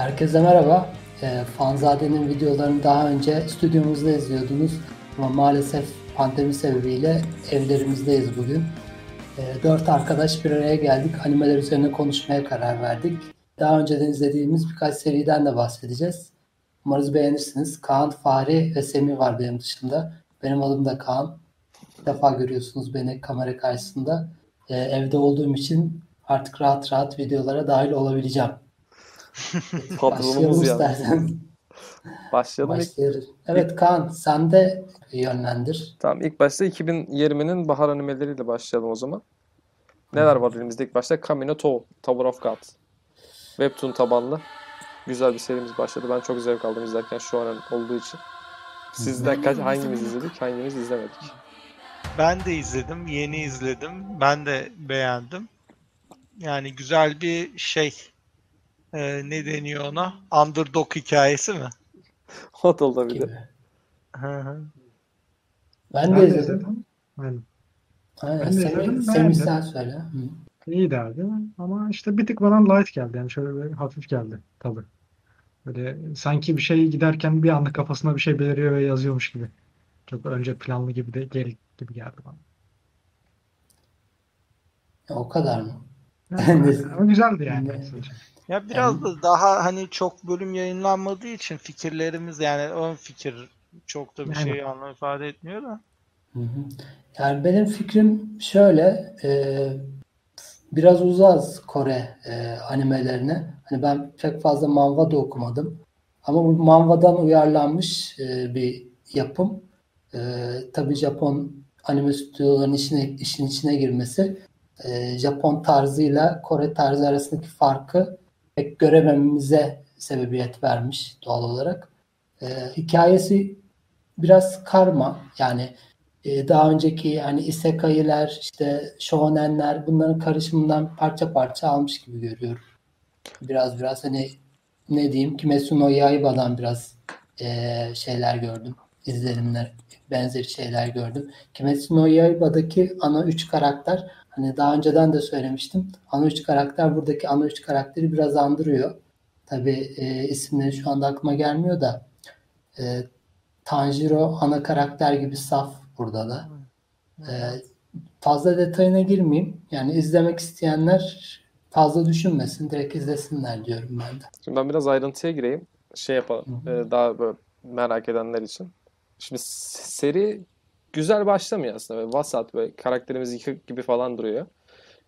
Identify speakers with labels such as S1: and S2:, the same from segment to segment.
S1: Herkese merhaba. E, Fanzade'nin videolarını daha önce stüdyomuzda izliyordunuz. Ama maalesef pandemi sebebiyle evlerimizdeyiz bugün. E, dört arkadaş bir araya geldik. Animeler üzerine konuşmaya karar verdik. Daha önceden izlediğimiz birkaç seriden de bahsedeceğiz. Umarız beğenirsiniz. Kaan, Fahri ve Semih var benim dışında. Benim adım da Kaan. İlk defa görüyorsunuz beni kamera karşısında. E, evde olduğum için artık rahat rahat videolara dahil olabileceğim.
S2: Patronumuz ya.
S1: Başlayalım. Başlayalım. Evet Kaan sen de yönlendir.
S2: Tamam ilk başta 2020'nin bahar animeleriyle başlayalım o zaman. Neler var elimizde ilk başta? Camino To, Tower of God. Webtoon tabanlı. Güzel bir serimiz başladı. Ben çok zevk aldım izlerken şu an olduğu için. Sizden kaç, hangimiz izledik, hangimiz izlemedik?
S3: Ben de izledim, yeni izledim. Ben de beğendim. Yani güzel bir şey. Ee, ne deniyor ona? Underdog hikayesi mi?
S2: o da olabilir.
S1: Ben, de izledim.
S4: Aynen.
S1: Aynen.
S4: Ben de
S1: Semih,
S4: izledim,
S1: Semih sen söyle. Hı.
S4: İyi derdi ama işte bir tık bana light geldi yani şöyle bir hafif geldi tabii. Böyle sanki bir şey giderken bir anda kafasına bir şey beliriyor ve yazıyormuş gibi. Çok önce planlı gibi de geri gibi geldi bana.
S1: Ya, o kadar mı?
S4: Yani, ama güzeldi yani.
S3: Ya biraz da daha hani çok bölüm yayınlanmadığı için fikirlerimiz yani ön fikir çok da bir
S4: Aynen.
S3: şey anlam ifade etmiyor da.
S1: Hı hı. Yani benim fikrim şöyle, e, biraz uzağız Kore e, animelerine. Hani ben pek fazla manhwa da okumadım. Ama bu manhwadan uyarlanmış e, bir yapım. E, tabii Japon anime stüdyolarının işine, işin içine girmesi e, Japon tarzıyla Kore tarzı arasındaki farkı pek göremememize sebebiyet vermiş doğal olarak. E, hikayesi biraz karma yani e, daha önceki yani isekai'ler işte shonenler bunların karışımından parça parça almış gibi görüyorum. Biraz biraz hani ne diyeyim Kimetsu no Yaiba'dan biraz e, şeyler gördüm. izlenimler benzeri şeyler gördüm. Kimetsu no Yaiba'daki ana üç karakter hani daha önceden de söylemiştim. Ana karakter buradaki ana karakteri biraz andırıyor. Tabi e, isimleri şu anda aklıma gelmiyor da e, Tanjiro ana karakter gibi saf burada da. Ee, fazla detayına girmeyeyim. Yani izlemek isteyenler fazla düşünmesin. Direkt izlesinler diyorum ben de.
S2: Şimdi ben biraz ayrıntıya gireyim. Şey yapalım.
S1: Hı hı.
S2: e, daha böyle merak edenler için. Şimdi seri güzel başlamıyor aslında. Böyle vasat böyle karakterimiz yıkık gibi falan duruyor.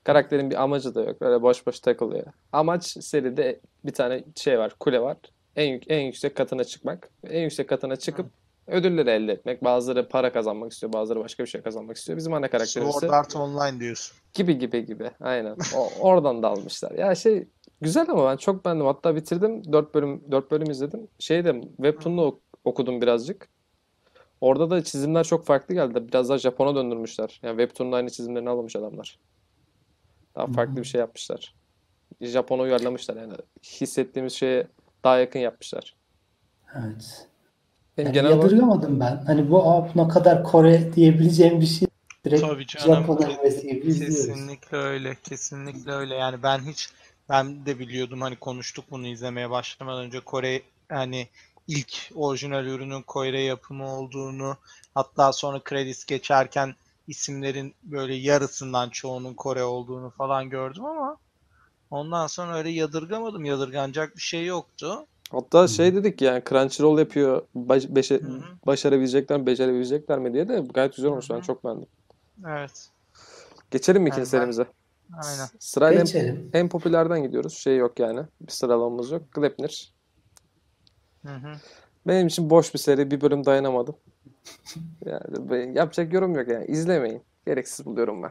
S2: Karakterin bir amacı da yok. Böyle boş boş takılıyor. Amaç seride bir tane şey var. Kule var. En, en yüksek katına çıkmak. En yüksek katına çıkıp ödülleri elde etmek. Bazıları para kazanmak istiyor. Bazıları başka bir şey kazanmak istiyor. Bizim ana karakterimiz
S3: Sword Art Online diyorsun.
S2: gibi gibi gibi. Aynen. O, oradan da almışlar. Ya şey güzel ama ben çok beğendim. Hatta bitirdim. 4 bölüm 4 bölüm izledim. Şeyde Webtoon'da ok- okudum birazcık. Orada da çizimler çok farklı geldi. Biraz daha Japon'a döndürmüşler. Yani Webtoon'da aynı çizimlerini almamış adamlar. Daha farklı bir şey yapmışlar. Japon'a uyarlamışlar yani. Hissettiğimiz şeye daha yakın yapmışlar.
S1: Evet.
S2: Benim
S1: Yani
S2: genel olarak
S1: yadırgamadım ben. Hani bu "Aa, ne kadar Kore diyebileceğim bir şey. Direkt
S3: Tabii canım.
S1: Japon gibi.
S3: Kesinlikle öyle. Kesinlikle öyle. Yani ben hiç ben de biliyordum hani konuştuk bunu izlemeye başlamadan önce Kore hani ilk orijinal ürünün Kore yapımı olduğunu hatta sonra kredis geçerken isimlerin böyle yarısından çoğunun Kore olduğunu falan gördüm ama ondan sonra öyle yadırgamadım. Yadırganacak bir şey yoktu.
S2: hatta şey dedik yani Crunchyroll yapıyor. Baş, beşe-
S3: Hı hı.
S2: başarabilecekler mi, becerebilecekler mi diye de gayet güzel olmuş.
S3: Hı
S2: Ben çok beğendim.
S3: Evet.
S2: Geçelim mi
S3: Yani
S2: ikinci
S3: ben-
S2: serimize?
S3: Aynen.
S2: Sırayla en, en popülerden gidiyoruz. Şey yok yani. Bir sıralamamız yok. Glepnir.
S3: Hı hı.
S2: Benim için boş bir seri. Bir bölüm dayanamadım. Yani yapacak yorum yok yani. İzlemeyin. Gereksiz buluyorum ben.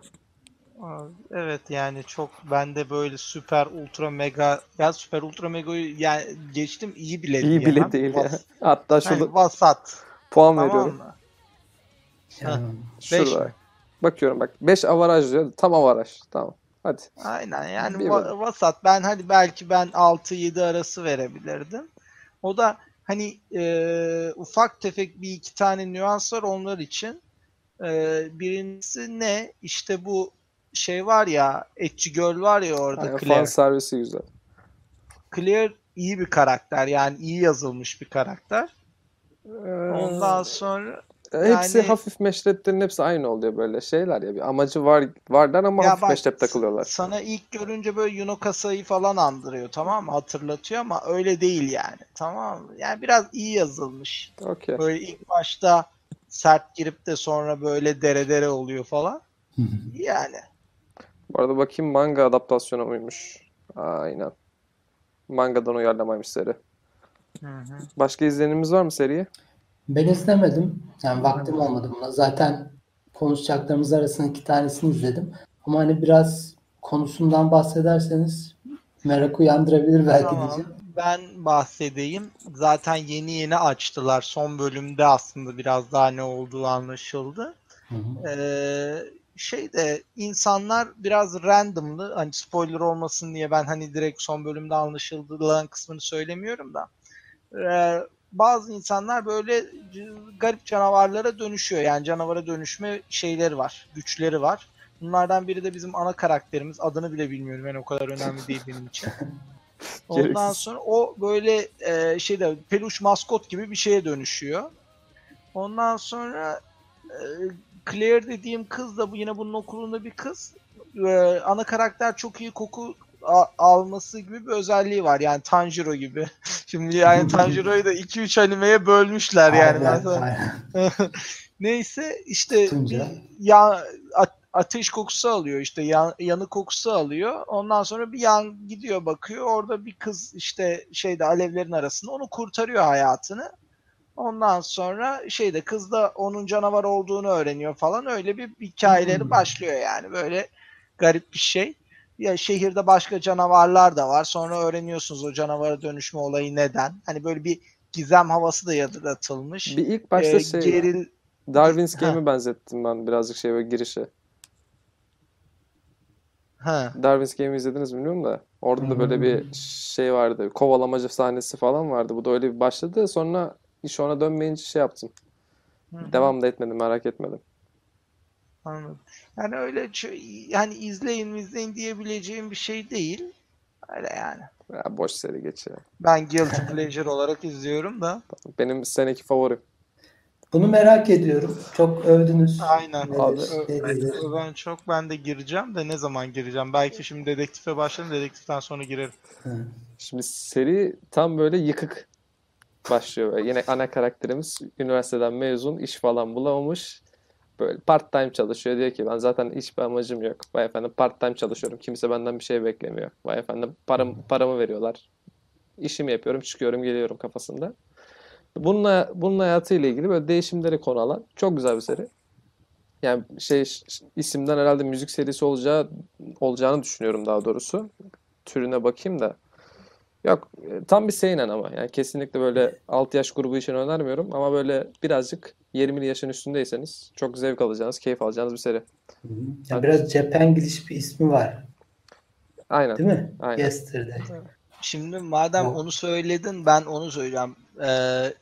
S3: Aa, Evet yani çok ben de böyle süper ultra mega ya süper ultra mega'yı yani geçtim iyi bile
S2: İyi bile
S3: diyemem.
S2: değil ya.
S3: Vas-
S2: Hatta
S3: yani
S2: şurada
S3: vasat.
S2: puan
S3: Tamam
S2: veriyorum.
S3: mı?
S1: Yani,
S2: Şurada.
S3: mi?
S2: Bakıyorum bak. 5 avaraj diyor. Tam avaraj. Tamam. Hadi.
S3: Aynen yani va- vasat. Ben hadi belki ben 6-7 arası verebilirdim. O da hani e, ufak tefek bir iki tane nüans var onlar için. E, birincisi ne? İşte bu şey var ya Etçi Göl var ya orada
S2: fan
S3: Claire.
S2: servisi güzel.
S3: Claire iyi bir karakter. Yani iyi yazılmış bir karakter.
S2: Ee,
S3: Ondan sonra
S2: hepsi
S3: yani-
S2: hafif meşreplerin hepsi aynı oluyor böyle şeyler ya. Bir amacı var varlar ama
S3: Ya
S2: hafif
S3: bak,
S2: meşrep takılıyorlar.
S3: Sana ilk görünce böyle Yuno Kasa'yı falan andırıyor tamam mı? Hatırlatıyor ama öyle değil yani. Tamam mı? Yani biraz iyi yazılmış.
S2: Okey.
S3: Böyle ilk başta sert girip de sonra böyle dere dere oluyor falan.
S1: Hı hı.
S3: Yani.
S2: Bu arada bakayım manga adaptasyonu muymuş? Aynen. Mangadan uyarlamaymış seri. Başka izlenimimiz var mı seriye?
S1: Ben izlemedim. Yani vaktim olmadı buna. Zaten konuşacaklarımız arasında iki tanesini izledim. Ama hani biraz konusundan bahsederseniz merak uyandırabilir belki
S3: Tamam.
S1: diyeceğim.
S3: Ben bahsedeyim. Zaten yeni yeni açtılar. Son bölümde aslında biraz daha ne olduğu anlaşıldı.
S1: Hı hı.
S3: Ee, şeyde insanlar biraz randomlı hani spoiler olmasın diye ben hani direkt son bölümde anlaşılan kısmını söylemiyorum da Ee, bazı insanlar böyle garip canavarlara dönüşüyor. Yani canavara dönüşme şeyleri var, güçleri var. Bunlardan biri de bizim ana karakterimiz. Adını bile bilmiyorum. Yani o kadar önemli değil benim için. Ondan sonra o böyle e, şeyde peluş maskot gibi bir şeye dönüşüyor. Ondan sonra e, Claire dediğim kız da bu yine bunun okulunda bir kız. E, ana karakter çok iyi koku a- alması gibi bir özelliği var. Yani Tanjiro gibi. Şimdi yani Tanjiro'yu da 2-3 animeye bölmüşler yani.
S1: Aynen, aynen.
S3: Neyse işte
S1: Tunca.
S3: ya ateş kokusu alıyor işte yan, yanı kokusu alıyor. Ondan sonra bir yan gidiyor bakıyor. Orada bir kız işte şeyde alevlerin arasında onu kurtarıyor hayatını. Ondan sonra şeyde kız da onun canavar olduğunu öğreniyor falan. Öyle bir hikayeleri
S1: Hmm.
S3: başlıyor yani. Böyle garip bir şey. Ya şehirde başka canavarlar da var. Sonra öğreniyorsunuz o canavara dönüşme olayı neden. Hani böyle bir gizem havası da yaratılmış.
S2: Bir ilk başta
S3: Ee,
S2: şey
S3: geril
S2: Darwin's. Game'i benzettim ben birazcık şey böyle girişi.
S3: ha.
S2: Darwin's Game'i izlediniz mi bilmiyorum da orada da böyle bir
S1: Hmm.
S2: şey vardı. Kovalamacı sahnesi falan vardı. Bu da öyle bir başladı. Sonra iş ona dönmeyince şey yaptım. Devam da etmedim, merak etmedim.
S3: Anladım. Yani öyle yani izleyin izleyin diyebileceğim bir şey değil. Öyle yani.
S2: Ya boş seri geç ya.
S3: Ben guilty pleasure olarak izliyorum da.
S2: Benim seneki favorim.
S1: Bunu merak ediyorum. Çok övdünüz.
S3: Aynen.
S2: Abi,
S1: nedir?
S3: Ben çok ben de gireceğim de ne zaman gireceğim? Belki şimdi dedektife başladım. Dedektiften sonra girerim.
S1: Hı.
S2: Şimdi seri tam böyle yıkık başlıyor. Yine ana karakterimiz üniversiteden mezun, iş falan bulamamış. Böyle part time çalışıyor. Diyor ki ben zaten hiçbir amacım yok. Vay efendim part time çalışıyorum. Kimse benden bir şey beklemiyor. Vay efendim param, paramı veriyorlar. İşimi yapıyorum, çıkıyorum, geliyorum kafasında. Bununla, bunun hayatıyla ilgili böyle değişimleri konu alan çok güzel bir seri. Yani şey isimden herhalde müzik serisi olacağı olacağını düşünüyorum daha doğrusu. Türüne bakayım da. Yok e, tam bir seinen ama yani kesinlikle böyle 6 yaş grubu için önermiyorum ama böyle birazcık 20'li yaşın üstündeyseniz çok zevk alacağınız, keyif alacağınız bir seri.
S1: Hı hı. Ya biraz Cepengiliş bir ismi var.
S2: Aynen.
S1: Değil mi?
S2: Aynen.
S1: Yesterday.
S3: Şimdi madem
S1: Bu-
S3: onu söyledin ben onu söyleyeceğim. Ee,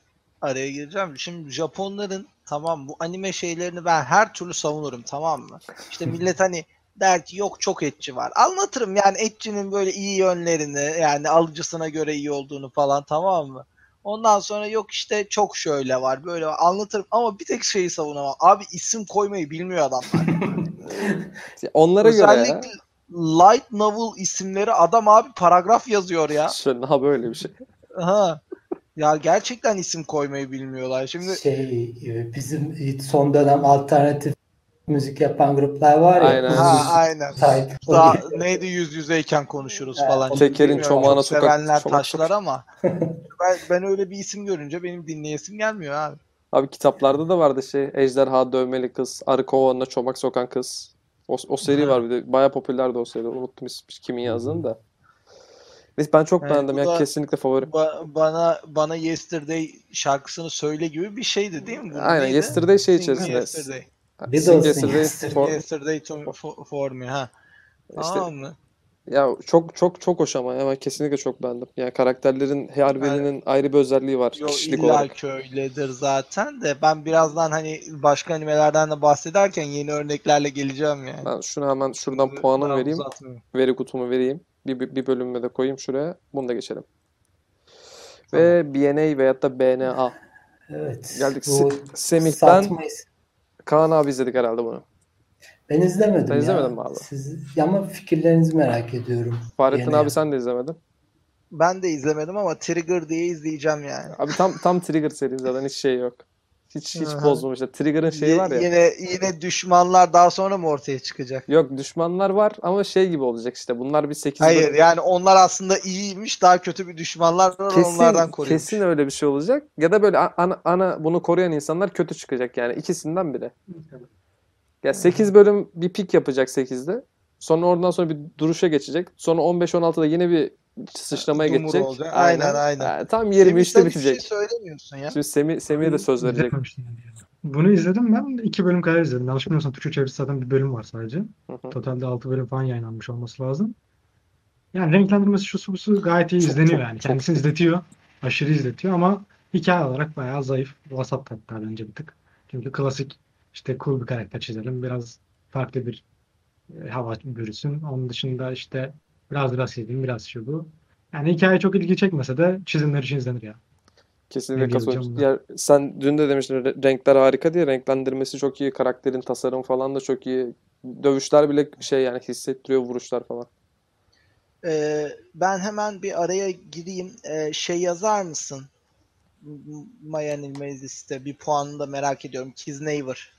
S3: araya gireceğim. Şimdi Japonların tamam bu anime şeylerini ben her türlü savunurum tamam mı? İşte millet hani der ki yok çok etçi var. Anlatırım yani etçinin böyle iyi yönlerini yani alıcısına göre iyi olduğunu falan tamam mı? Ondan sonra yok işte çok şöyle var böyle var. anlatırım ama bir tek şeyi savunamam. Abi isim koymayı bilmiyor adamlar.
S2: Onlara göre ya.
S3: Özellikle light novel isimleri adam abi paragraf yazıyor ya.
S2: Şöyle daha böyle bir şey.
S3: Ha. Ya gerçekten isim koymayı bilmiyorlar. Şimdi
S1: Şey e, bizim son dönem alternatif müzik yapan gruplar var ya.
S2: Aynen.
S3: ha aynen.
S1: Type.
S3: Daha neydi yüz yüzeyken konuşuruz
S1: Evet,
S3: falan. Bilmiyorum,
S2: çomağına sokak-
S3: sevenler
S2: çomak
S3: taşlar ama ben, ben öyle bir isim görünce benim dinleyesim gelmiyor abi.
S2: Abi kitaplarda da vardı şey ejderha dövmeli kız, arı kovanına çomak sokan kız. O, o seri var bir de bayağı popülerdi o seri. Unuttum ismi kimin yazdığını da. Neyse ben çok
S3: Evet,
S2: beğendim ya
S3: da-
S2: kesinlikle favorim.
S3: Ba- bana bana Yesterday şarkısını söyle gibi bir şeydi değil mi? bu?
S2: Aynen
S3: Neydi?
S2: Yesterday şey içerisinde.
S3: Yesterday.
S1: Beatles'ın
S2: Sing Yesterday
S1: Yesterday.
S2: for-
S3: Yesterday to, for, for me ha.
S2: İşte
S3: Tamam mı?
S2: ya çok çok çok hoş ama ben kesinlikle çok beğendim. Yani karakterlerin her birinin ayrı bir özelliği var
S3: Yo
S2: kişilik
S3: illa
S2: olarak.
S3: öyledir zaten de ben birazdan hani başka animelerden de bahsederken yeni örneklerle geleceğim yani.
S2: Ben şunu hemen şuradan
S3: Şimdi
S2: vereyim.
S3: uzatmayayım.
S2: Veri kutumu vereyim. Bir, bir, bir bölümüme de koyayım şuraya. Bunu da geçelim. ve BNA veyahut da BNA.
S1: Evet.
S2: Geldik.
S1: Bu
S2: Se- Semih ben
S1: satmayız.
S2: Kaan abi izledik herhalde bunu.
S1: Ben izlemedim
S2: Sen
S1: ya.
S2: izlemedin mi abi?
S1: Siz, ama fikirlerinizi merak ediyorum.
S2: Fahrettin
S1: Yeni.
S2: abi sen de izlemedin.
S3: Ben de izlemedim ama Trigger diye izleyeceğim yani.
S2: Abi tam tam Trigger serisi zaten hiç şey yok. Hiç hiç
S3: Aha.
S2: bozmamışlar. Trigger'ın şeyi var ya.
S3: Yine yine düşmanlar daha sonra mı ortaya çıkacak?
S2: Yok düşmanlar var ama şey gibi olacak işte. Bunlar bir 8
S3: Hayır yani onlar aslında iyiymiş. Daha kötü bir düşmanlar var
S2: kesin
S3: onlardan koruyormuş.
S2: kesin öyle bir şey olacak. Ya da böyle ana, ana bunu koruyan insanlar kötü çıkacak yani ikisinden biri. Ya 8 bölüm bir pik yapacak 8'de. Sonra oradan sonra bir duruşa geçecek. Sonra 15-16'da yine bir sıçramaya
S3: Dumur
S2: geçecek.
S3: olacak. Aynen, aynen.
S2: Ha, tam
S3: Semih
S2: 23'te
S3: sen hiçbir
S2: bitecek.
S3: şey söylemiyorsun ya.
S2: Şimdi Semih, Semih'e de söz verecek.
S4: Yani. Bunu izledim ben. iki bölüm kadar izledim. Yanlış bilmiyorsam Türkçe çevirisi zaten bir bölüm var sadece.
S2: Hı hı.
S4: Totalde 6 bölüm falan yayınlanmış olması lazım. Yani renklendirmesi şu busu gayet iyi
S2: Çok,
S4: izleniyor
S2: çok,
S4: yani.
S2: çok.
S4: Kendisini izletiyor. Aşırı izletiyor ama hikaye olarak bayağı zayıf. Vasat hatta bence bir tık. Çünkü klasik işte cool bir karakter çizelim. Biraz farklı bir e, hava bürüsün. Onun dışında işte biraz rasizm, biraz şu bu. Yani hikaye çok ilgi çekmese de çizimler için izlenir ya.
S2: Kesinlikle katılıyorum. Ya sen dün de demiştin re- renkler harika diye renklendirmesi çok iyi, karakterin tasarım falan da çok iyi. Dövüşler bile şey yani hissettiriyor vuruşlar falan.
S3: Ee, ben hemen bir araya gireyim. Ee, şey yazar mısın? Mayan Meclis'te bir puanını da merak ediyorum. Kiz Neighbor.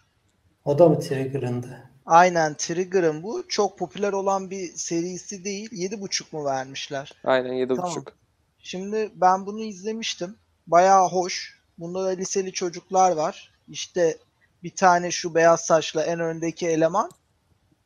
S1: O da mı Trigger'ındı?
S3: Aynen Trigger'ın bu. Çok popüler olan bir serisi değil. 7.5 mu vermişler?
S2: Aynen yedi
S3: Tamam.
S2: buçuk.
S3: Şimdi ben bunu izlemiştim. Bayağı hoş. Bunda da liseli çocuklar var. İşte bir tane şu beyaz saçlı en öndeki eleman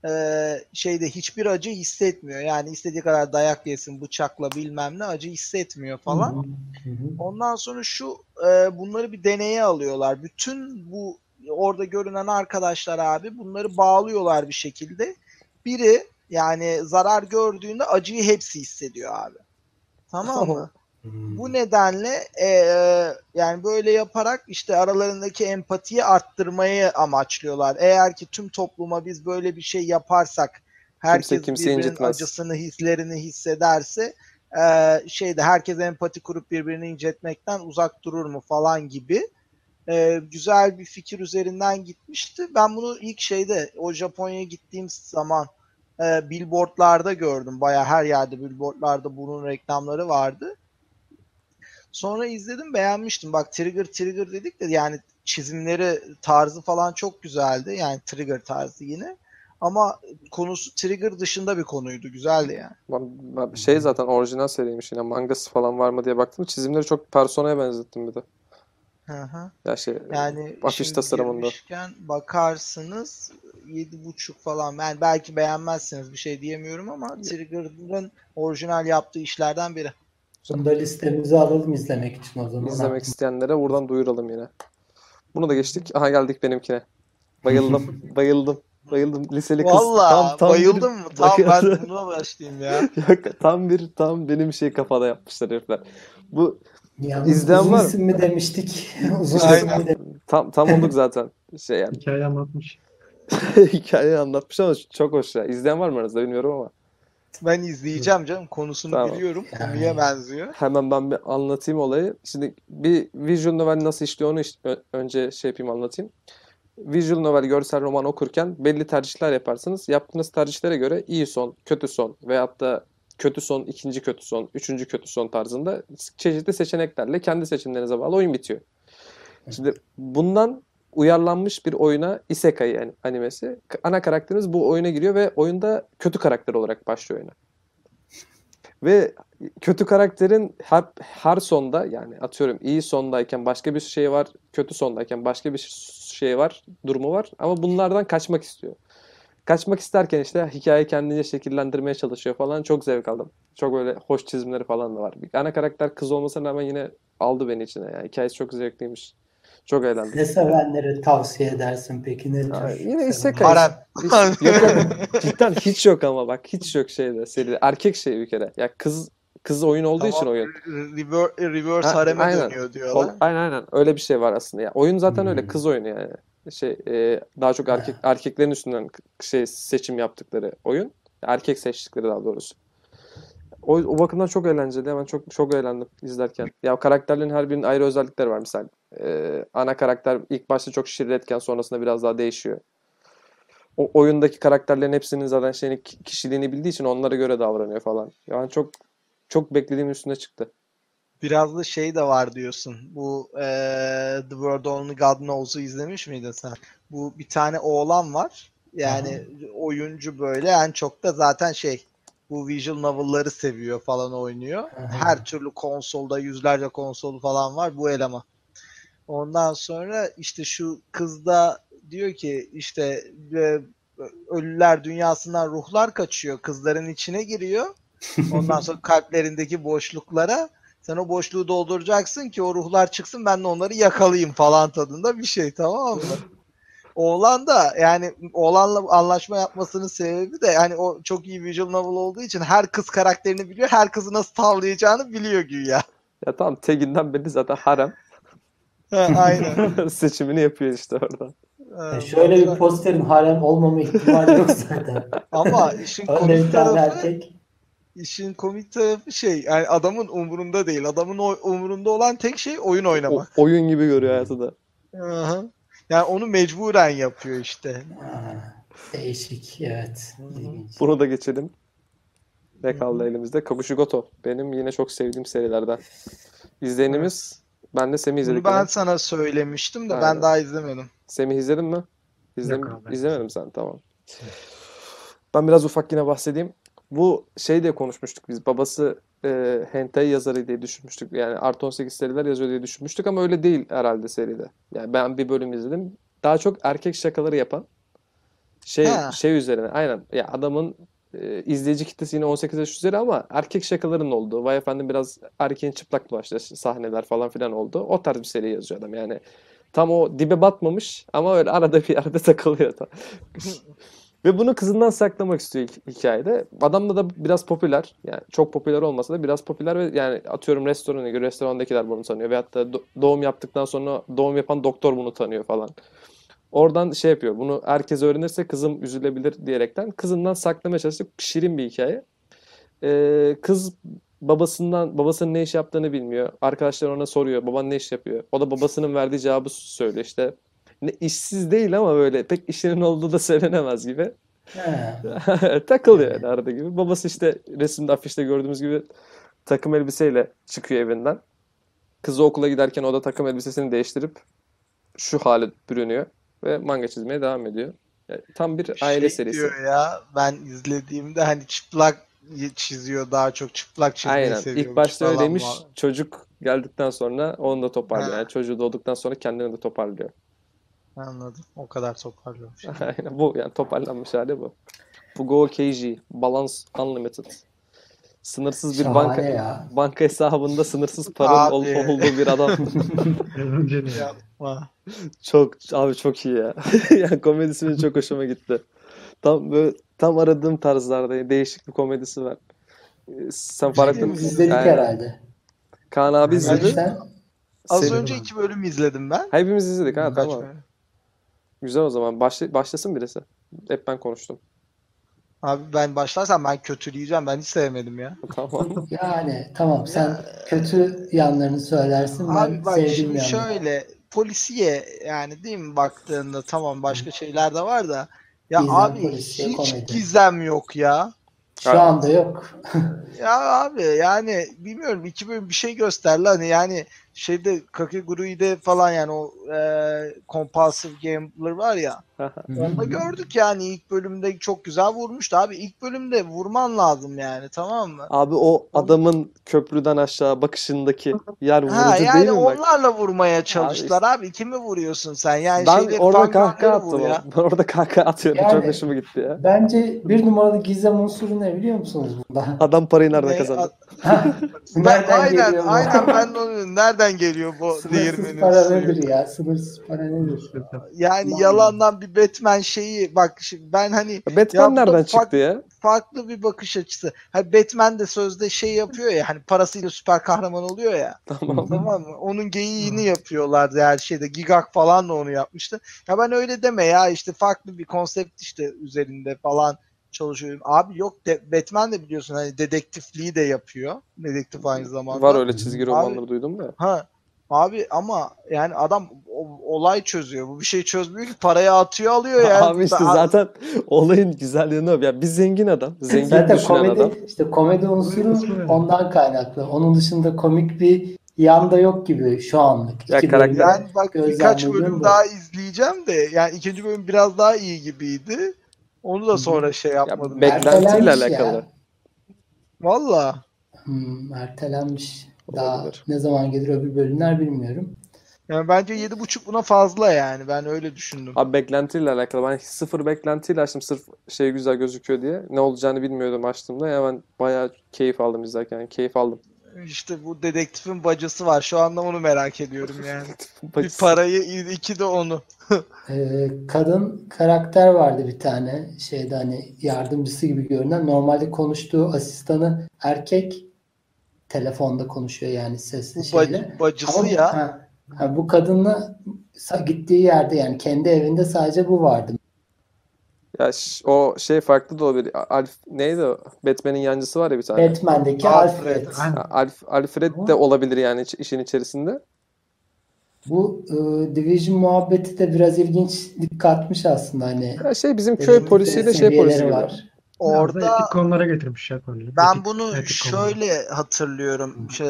S3: eee, şeyde hiçbir acı hissetmiyor. Yani istediği kadar dayak yesin bıçakla bilmem ne acı hissetmiyor falan.
S1: Hı hı.
S3: Ondan sonra şu e, bunları bir deneye alıyorlar. Bütün bu orada görünen arkadaşlar abi bunları bağlıyorlar bir şekilde. Biri yani zarar gördüğünde acıyı hepsi hissediyor abi. Tamam mı?
S1: Hmm.
S3: Bu nedenle e, yani böyle yaparak işte aralarındaki empatiyi arttırmayı amaçlıyorlar. Eğer ki tüm topluma biz böyle bir şey yaparsak herkes
S2: kimseyi
S3: birbirinin
S2: incitmez.
S3: acısını, hislerini hissederse e, şeyde herkes empati kurup birbirini incitmekten uzak durur mu falan gibi e, güzel bir fikir üzerinden gitmişti. Ben bunu ilk şeyde o Japonya'ya gittiğim zaman e, billboardlarda gördüm. Baya her yerde billboardlarda bunun reklamları vardı. Sonra izledim beğenmiştim. Bak Trigger Trigger dedik de yani çizimleri tarzı falan çok güzeldi. Yani Trigger tarzı yine. Ama konusu Trigger dışında bir konuydu. Güzeldi yani.
S2: Şey zaten orijinal seriymiş yine mangası falan var mı diye baktım. Çizimleri çok personaya benzettim bir de.
S3: Hı hı.
S2: Ya şey
S3: Yani
S2: afiş tasarımında.
S3: bakarsınız 7.5 falan. Ben belki beğenmezsiniz bir şey diyemiyorum ama Trigger'ın orijinal yaptığı işlerden biri.
S1: Bunu da listemize alalım izlemek için o zaman.
S2: İzlemek isteyenlere buradan duyuralım yine. Bunu da geçtik. Aha geldik benimkine. Bayıldım. bayıldım. Bayıldım. Liseli kız.
S3: Valla
S2: Tam, tam bir-
S3: bayıldın mı? Tamam ben
S2: Bayıldım.
S3: buna başlayayım ya.
S2: Yok, tam bir tam benim şey kafada yapmışlar herifler. Bu
S1: Yalnız
S2: İzleyen
S1: uzun
S2: var mı?
S1: isim mi demiştik? uzun isim mi demiştik?
S2: tam tam olduk zaten. Şey yani
S4: Hikaye anlatmış.
S2: hikayeyi anlatmış ama çok hoş ya. İzleyen var mı aranızda bilmiyorum ama.
S3: Ben izleyeceğim canım. Konusunu
S2: Tamam.
S3: biliyorum. Konuya benziyor.
S2: Hemen ben bir anlatayım olayı. Şimdi bir visual novel nasıl işliyor onu iş- ö- önce şey yapayım anlatayım. Visual novel, görsel roman okurken belli tercihler yaparsınız. Yaptığınız tercihlere göre iyi son, kötü son veyahut da kötü son, ikinci kötü son, üçüncü kötü son tarzında çeşitli seçeneklerle kendi seçimlerinize bağlı oyun bitiyor. Şimdi bundan uyarlanmış bir oyuna Isekai yani animesi. Ana karakterimiz bu oyuna giriyor ve oyunda kötü karakter olarak başlıyor oyuna. Ve kötü karakterin her, her sonda yani atıyorum iyi sondayken başka bir şey var, kötü sondayken başka bir şey var, durumu var ama bunlardan kaçmak istiyor. Kaçmak isterken işte hikaye kendince şekillendirmeye çalışıyor falan çok zevk aldım. Çok öyle hoş çizimleri falan da var. Bir ana karakter kız olmasına rağmen yine aldı beni içine. Yani hikayesi çok zevkliymiş. Çok eğlendim.
S1: Ne sevenlere tavsiye edersin peki? Ne tür
S2: yine? Isekai.
S3: Harem.
S2: Hiç, yok, yok. Cidden hiç yok ama bak hiç yok şeyde seride. Erkek şey bir kere. Ya kız kız oyun olduğu için
S3: Tamam,
S2: oyun.
S3: Reverse, reverse
S2: Ha,
S3: hareme
S2: aynen.
S3: dönüyor diyorlar.
S2: aynen aynen öyle bir şey var aslında. Ya oyun zaten öyle
S1: Hmm.
S2: kız oyunu yani. Şey e, daha çok erkek erkeklerin üstünden şey seçim yaptıkları oyun. Erkek seçtikleri daha doğrusu. O, o bakımdan çok eğlenceli. Ben çok çok eğlendim izlerken. Ya karakterlerin her birinin ayrı özellikleri var misal. Ee, ana karakter ilk başta çok şirretken sonrasında biraz daha değişiyor. O oyundaki karakterlerin hepsinin zaten şeyini kişiliğini bildiği için onlara göre davranıyor falan. Yani çok çok beklediğim üstüne çıktı.
S3: Biraz da şey de var diyorsun. Bu eee, The World Only God Knows'u izlemiş miydin sen? Bu bir tane oğlan var. Yani oyuncu böyle en çok da zaten şey bu visual novel'ları seviyor falan oynuyor.
S1: Aha.
S3: Her türlü konsolda yüzlerce konsolu falan var bu eleman. Ondan sonra işte şu kız da diyor ki işte e, ölüler dünyasından ruhlar kaçıyor. Kızların içine giriyor. Ondan sonra kalplerindeki boşluklara sen o boşluğu dolduracaksın ki o ruhlar çıksın ben de onları yakalayayım falan tadında bir şey tamam mı? Oğlan da yani oğlanla anlaşma yapmasının sebebi de yani o çok iyi visual novel olduğu için her kız karakterini biliyor. Her kızı nasıl tavlayacağını biliyor güya.
S2: Ya tamam teginden belli zaten harem.
S3: Ha, Aynen.
S2: Seçimini yapıyor işte orada.
S1: Ya şöyle bir posterin harem olmama ihtimali yok zaten.
S3: Ama işin komik tarafı
S1: erkek.
S3: İşin komik tarafı şey yani adamın umurunda değil. Adamın o- umurunda olan tek şey oyun
S2: O-
S3: oynamak.
S2: oyun gibi görüyor hayatı da.
S3: Aha. Yani onu mecburen yapıyor işte.
S1: Ha, değişik evet. İlginç.
S2: Bunu da geçelim. Ne kaldı elimizde? Kakushigoto. Benim yine çok sevdiğim serilerden. İzleyenimiz ben de Semih
S3: Bunu
S2: izledik.
S3: ben
S2: yine.
S3: sana söylemiştim de
S2: Aynen.
S3: ben daha izlemedim.
S2: Semih izledin mi? İzlem
S4: Yok abi.
S2: izlemedim sen tamam. Ben biraz ufak yine bahsedeyim. Bu şey diye konuşmuştuk biz. Babası e, hentai yazarı diye düşünmüştük. Yani artı 18 seriler yazıyor diye düşünmüştük ama öyle değil herhalde seride. Yani ben bir bölüm izledim. Daha çok erkek şakaları yapan şey
S3: Ha.
S2: şey üzerine. Aynen. Ya adamın e, izleyici kitlesi yine 18 yaş üzeri ama erkek şakaların olduğu. Vay efendim biraz erkeğin çıplak dolaştığı sahneler falan filan oldu. O tarz bir seri yazıyor adam yani. Tam o dibe batmamış ama öyle arada bir yerde takılıyor. Ve bunu kızından saklamak istiyor hik- hikayede. Adam da da biraz popüler. Yani çok popüler olmasa da biraz popüler ve yani atıyorum restorana göre restorandakiler bunu tanıyor. Da do- doğum yaptıktan sonra doğum yapan doktor bunu tanıyor falan. Oradan şey yapıyor. Bunu herkes öğrenirse kızım üzülebilir diyerekten kızından saklamaya çalıştık. Şirin bir hikaye. Ee, kız babasından babasının ne iş yaptığını bilmiyor. Arkadaşlar ona soruyor. Baban ne iş yapıyor? O da babasının verdiği cevabı söylüyor işte. Ne işsiz değil ama böyle pek işinin olduğu da söylenemez gibi. Takılıyor yani arada gibi. Babası işte resimde afişte gördüğümüz gibi takım elbiseyle çıkıyor evinden. Kızı okula giderken o da takım elbisesini değiştirip şu hale bürünüyor ve manga çizmeye devam ediyor. Yani tam bir aile
S3: şey
S2: serisi.
S3: diyor ya ben izlediğimde hani çıplak çiziyor daha çok çıplak çizmeyi
S2: Aynen.
S3: seviyormuş
S2: İlk başta öyleymiş.
S3: muhabbet.
S2: Çocuk geldikten sonra onu da toparlıyor.
S3: Ha.
S2: Yani çocuğu doğduktan sonra kendini de toparlıyor.
S3: Anladım. O kadar toparlıyormuş.
S2: Aynen bu yani toparlanmış hali bu. Bu Go Keiji Balance Unlimited. Sınırsız bir
S1: Şahane
S2: banka
S1: ya.
S2: banka hesabında sınırsız paranın ol-
S3: Abi.
S2: olduğu bir adam.
S3: Yapma.
S2: Çok abi çok iyi ya. Yani komedisi benim çok hoşuma gitti. Tam böyle tam aradığım tarzlarda değişik bir komedisi var. Ee, Sen
S1: Biz izledik
S2: Aynen.
S1: herhalde.
S2: Kaan abi izledi.
S1: sen
S3: Az
S2: Senin-
S3: önce iki bölüm izledim ben.
S2: Hepimiz izledik ha tamam.
S3: bölüm.
S2: Güzel o zaman. Başla, başlasın birisi. Hep ben konuştum.
S3: Abi ben başlarsam ben kötüleyeceğim. Ben hiç sevmedim ya.
S2: Tamam.
S1: yani tamam sen kötü yanlarını söylersin ben
S3: Abi bak
S1: sevdiğim
S3: şimdi
S1: yanlarını.
S3: şöyle polisiye yani değil mi baktığında tamam başka şeyler de var da ya
S1: Gizem,
S3: abi
S1: polisiye,
S3: hiç
S1: komedi.
S3: gizem yok ya.
S1: Şu anda yok.
S3: Ya abi yani bilmiyorum iki bölüm bir şey gösterdi hani yani şeyde Kakeguru'de falan yani o e, compulsive gambler var ya onda gördük yani ilk bölümde çok güzel vurmuştu abi ilk bölümde vurman lazım yani tamam mı?
S2: Abi o adamın köprüden aşağı bakışındaki yer vurucu
S3: Ha yani
S2: değil mi bak?
S3: onlarla vurmaya çalıştılar abi, kimi vuruyorsun sen yani
S2: Ben
S3: şeyde
S2: orada kahkaha attım.
S3: ya.
S2: Ben orada kahkaha atıyordum.
S1: Yani-
S2: Çok hoşuma gitti ya.
S1: Bence bir numaralı gizem unsuru ne biliyor musunuz bunda?
S2: Adam parayı nereden
S3: Ne-
S2: kazandı?
S1: Nereden
S3: Ben, aynen
S1: geliyor bu?
S3: aynen ben de onu nereden geliyor bu
S1: Sınırsız
S3: değirmenin
S1: para
S3: suyu?
S1: nedir ya? Sınırsız para nedir?
S3: Yani
S1: Aman.
S3: yalandan bir Batman şeyi bak şimdi ben hani
S2: Batman nereden
S3: fark-
S2: çıktı ya?
S3: farklı bir bakış açısı. Hani Batman de sözde şey yapıyor ya hani parasıyla süper kahraman oluyor ya.
S2: Tamam.
S3: Tamam mı? Onun geyiğini yapıyorlardı her şeyde. Gigak falan da onu yapmıştı. Ya ben öyle deme ya işte farklı bir konsept işte üzerinde falan çalışıyorum. Abi yok de, Batman de biliyorsun hani dedektifliği de yapıyor. Dedektif aynı zamanda.
S2: Var öyle çizgi romanları duydum da.
S3: Ha abi ama yani adam o- olay çözüyor. Bu bir şey çözmüyor ki parayı atıyor alıyor yani.
S2: Abi işte
S3: Ben-
S2: zaten olayın güzelliği o. Ya bir zengin adam, zengin
S1: Zaten komedi
S2: adam.
S1: işte komedi unsuru ondan kaynaklı. Onun dışında komik bir yanda yok gibi şu anlık.
S2: Ya
S1: İki
S2: karakter-
S3: Yani bak birkaç bölüm daha izleyeceğim de yani ikinci bölüm biraz daha iyi gibiydi. Onu da sonra şey
S2: Ya
S3: yapmadım.
S2: beklentiyle
S1: Ertelenmiş ya.
S2: alakalı.
S3: Valla.
S1: Hmm, ertelenmiş. Daha
S2: Olabilir.
S1: ne zaman gelir öbür bölümler bilmiyorum.
S3: Yani bence yedi buçuk buna fazla yani. Ben öyle düşündüm.
S2: Abi beklentiyle alakalı. Ben sıfır beklentiyle açtım sırf şey güzel gözüküyor diye. Ne olacağını bilmiyordum açtığımda. Ya ben bayağı keyif aldım izlerken. Yani keyif aldım.
S3: İşte bu dedektifin bacısı var. Şu anda onu merak ediyorum yani. bir parayı, iki de onu.
S1: Ee, kadın karakter vardı bir tane şeyde hani yardımcısı gibi görünen. Normalde konuştuğu asistanı erkek telefonda konuşuyor yani sesli
S3: Bu
S1: şeyle.
S3: bacı, bacısı
S1: Ama-
S3: ya.
S1: ha, ha, bu kadınla gittiği yerde yani kendi evinde sadece bu vardı.
S2: Ya o şey farklı da olabilir. Alf neydi o? Batman'in yancısı var ya bir tane.
S1: Batman'deki
S3: Alfred.
S1: Alfred.
S2: Alfred de olabilir yani işin içerisinde.
S1: Bu e, Division muhabbeti de biraz ilginçlik katmış aslında hani.
S2: Ya şey bizim köy polisiyle şey polisi
S1: var.
S4: Orada
S3: Orada
S4: etik konulara getirmişler konuyu.
S3: ben
S4: Etik-
S3: bunu
S4: etik konuları.
S3: şöyle hatırlıyorum. Şey,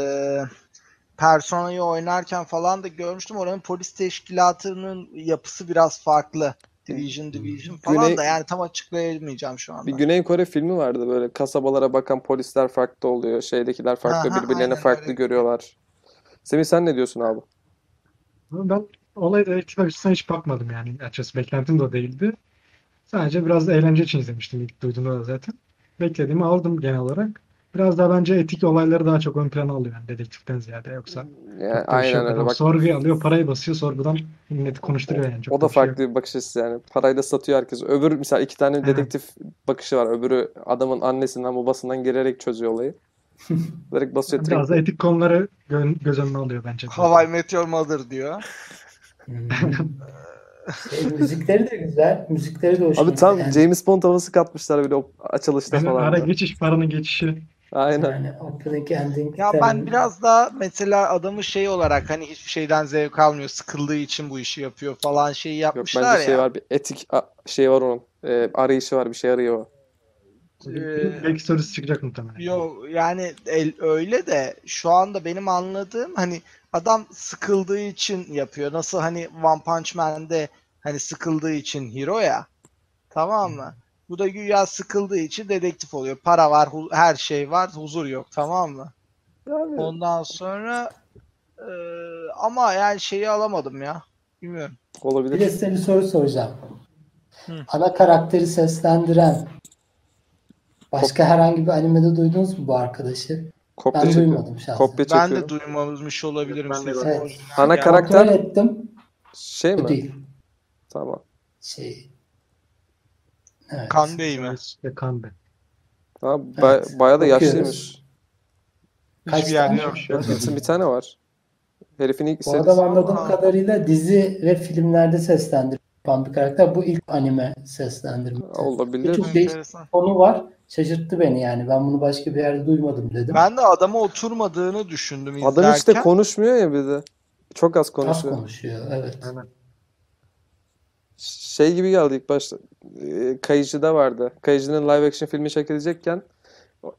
S3: Persona'yı oynarken falan da görmüştüm. Oranın polis teşkilatının yapısı biraz farklı. Division, Division falan
S2: Güney-
S3: da yani tam açıklayamayacağım şu anda.
S2: Bir Güney Kore filmi vardı böyle kasabalara bakan polisler farklı oluyor. Şeydekiler farklı,
S3: Aha,
S2: birbirlerini
S3: aynen
S2: farklı
S3: öyle.
S2: görüyorlar. Semih sen ne diyorsun abi?
S4: Ama Ben olaya dedektif açısından hiç bakmadım yani. Açıkçası beklentim de o değildi. Sadece biraz da eğlence için izlemiştim ilk duyduğumda da zaten. Beklediğimi aldım genel olarak. Biraz daha bence etik olayları daha çok ön plana alıyor yani dedektiften ziyade. Yoksa da bir şey
S2: aynen öyle bak.
S4: sorguya alıyor, parayı basıyor, sorgudan milleti konuşturuyor yani. Çok
S2: O
S4: da
S2: da
S4: şey
S2: farklı bir bakış açısı yani. Parayla satıyor herkes. Öbür mesela iki tane
S4: Evet.
S2: dedektif bakışı var. Öbürü adamın annesinden babasından gelerek çözüyor olayı. Direkt basıyor
S4: Biraz da etik konuları gö- göz önüne alıyor bence.
S3: Hawaii Meteor Mother diyor.
S1: Hmm. Şey, müzikleri de güzel. Müzikleri de hoş.
S2: Abi tam
S1: Yani-
S2: James Bond havası katmışlar bir de o açılışta
S4: Yani
S2: falan.
S4: ara
S2: da.
S4: geçiş, paranın geçişi.
S2: Aynen.
S1: Yani opening ending
S3: Ya ben biraz daha mesela adamı şey olarak hani hiçbir şeyden zevk almıyor, sıkıldığı için bu işi yapıyor falan şeyi
S2: Yok
S3: yapmışlar
S2: bence şey
S3: ya.
S2: var bir etik a- şey var onun. Ee, arayışı var bir şey arıyor o.
S3: Ee,
S4: Belki sorusu çıkacak muhtemelen.
S3: Yo yani el, öyle de şu anda benim anladığım hani adam sıkıldığı için yapıyor. Nasıl hani One Punch Man'de hani sıkıldığı için hero ya. Tamam mı? Bu da güya sıkıldığı için dedektif oluyor. Para var, hu- her şey var, huzur yok. Tamam mı?
S2: Yani
S3: Ondan sonra e, ama yani şeyi alamadım ya. Bilmiyorum.
S1: Bir de
S2: olabilir.
S1: size bir soru soracağım.
S3: Hı.
S1: Ana karakteri seslendiren başka herhangi bir animede duydunuz mu bu arkadaşı?
S2: Kopya
S1: Ben
S2: çekiyor.
S1: duymadım şahsen.
S2: Kopya
S3: Ben de
S2: çekiyorum.
S3: duymamış olabilirim
S4: Ben de
S1: Evet.
S3: orijinal
S2: Ana karakter
S1: Kontrol ettim.
S2: şey
S1: Bu
S2: mi?
S1: değil.
S2: Tamam.
S1: Şey. Evet.
S3: Kan Bey mi?
S4: İşte kan be.
S2: Ha, ba-
S1: Evet,
S2: bayağı da yaşlıymış.
S1: Kaç
S3: Hiçbir yerde
S1: tane?
S3: yok.
S2: Bir, bir tane var. Herifin ilk
S1: Bu adam anladığım kadarıyla dizi ve filmlerde seslendirilen bir karakter. Bu ilk anime seslendirme.
S2: Olabilir.
S1: Çok değişik
S3: Enteresan.
S1: konu var. Şaşırttı beni yani. Ben bunu başka bir yerde duymadım dedim.
S3: Ben de adama oturmadığını düşündüm izlerken.
S2: Adam işte konuşmuyor ya bir de. Çok az
S1: Az
S2: konuşuyor.
S1: konuşuyor. Evet.
S4: Aynen.
S2: Şey gibi geldi ilk başta. E, Kayıcı'da vardı. Kayıcı'nın live action filmi çekilecekken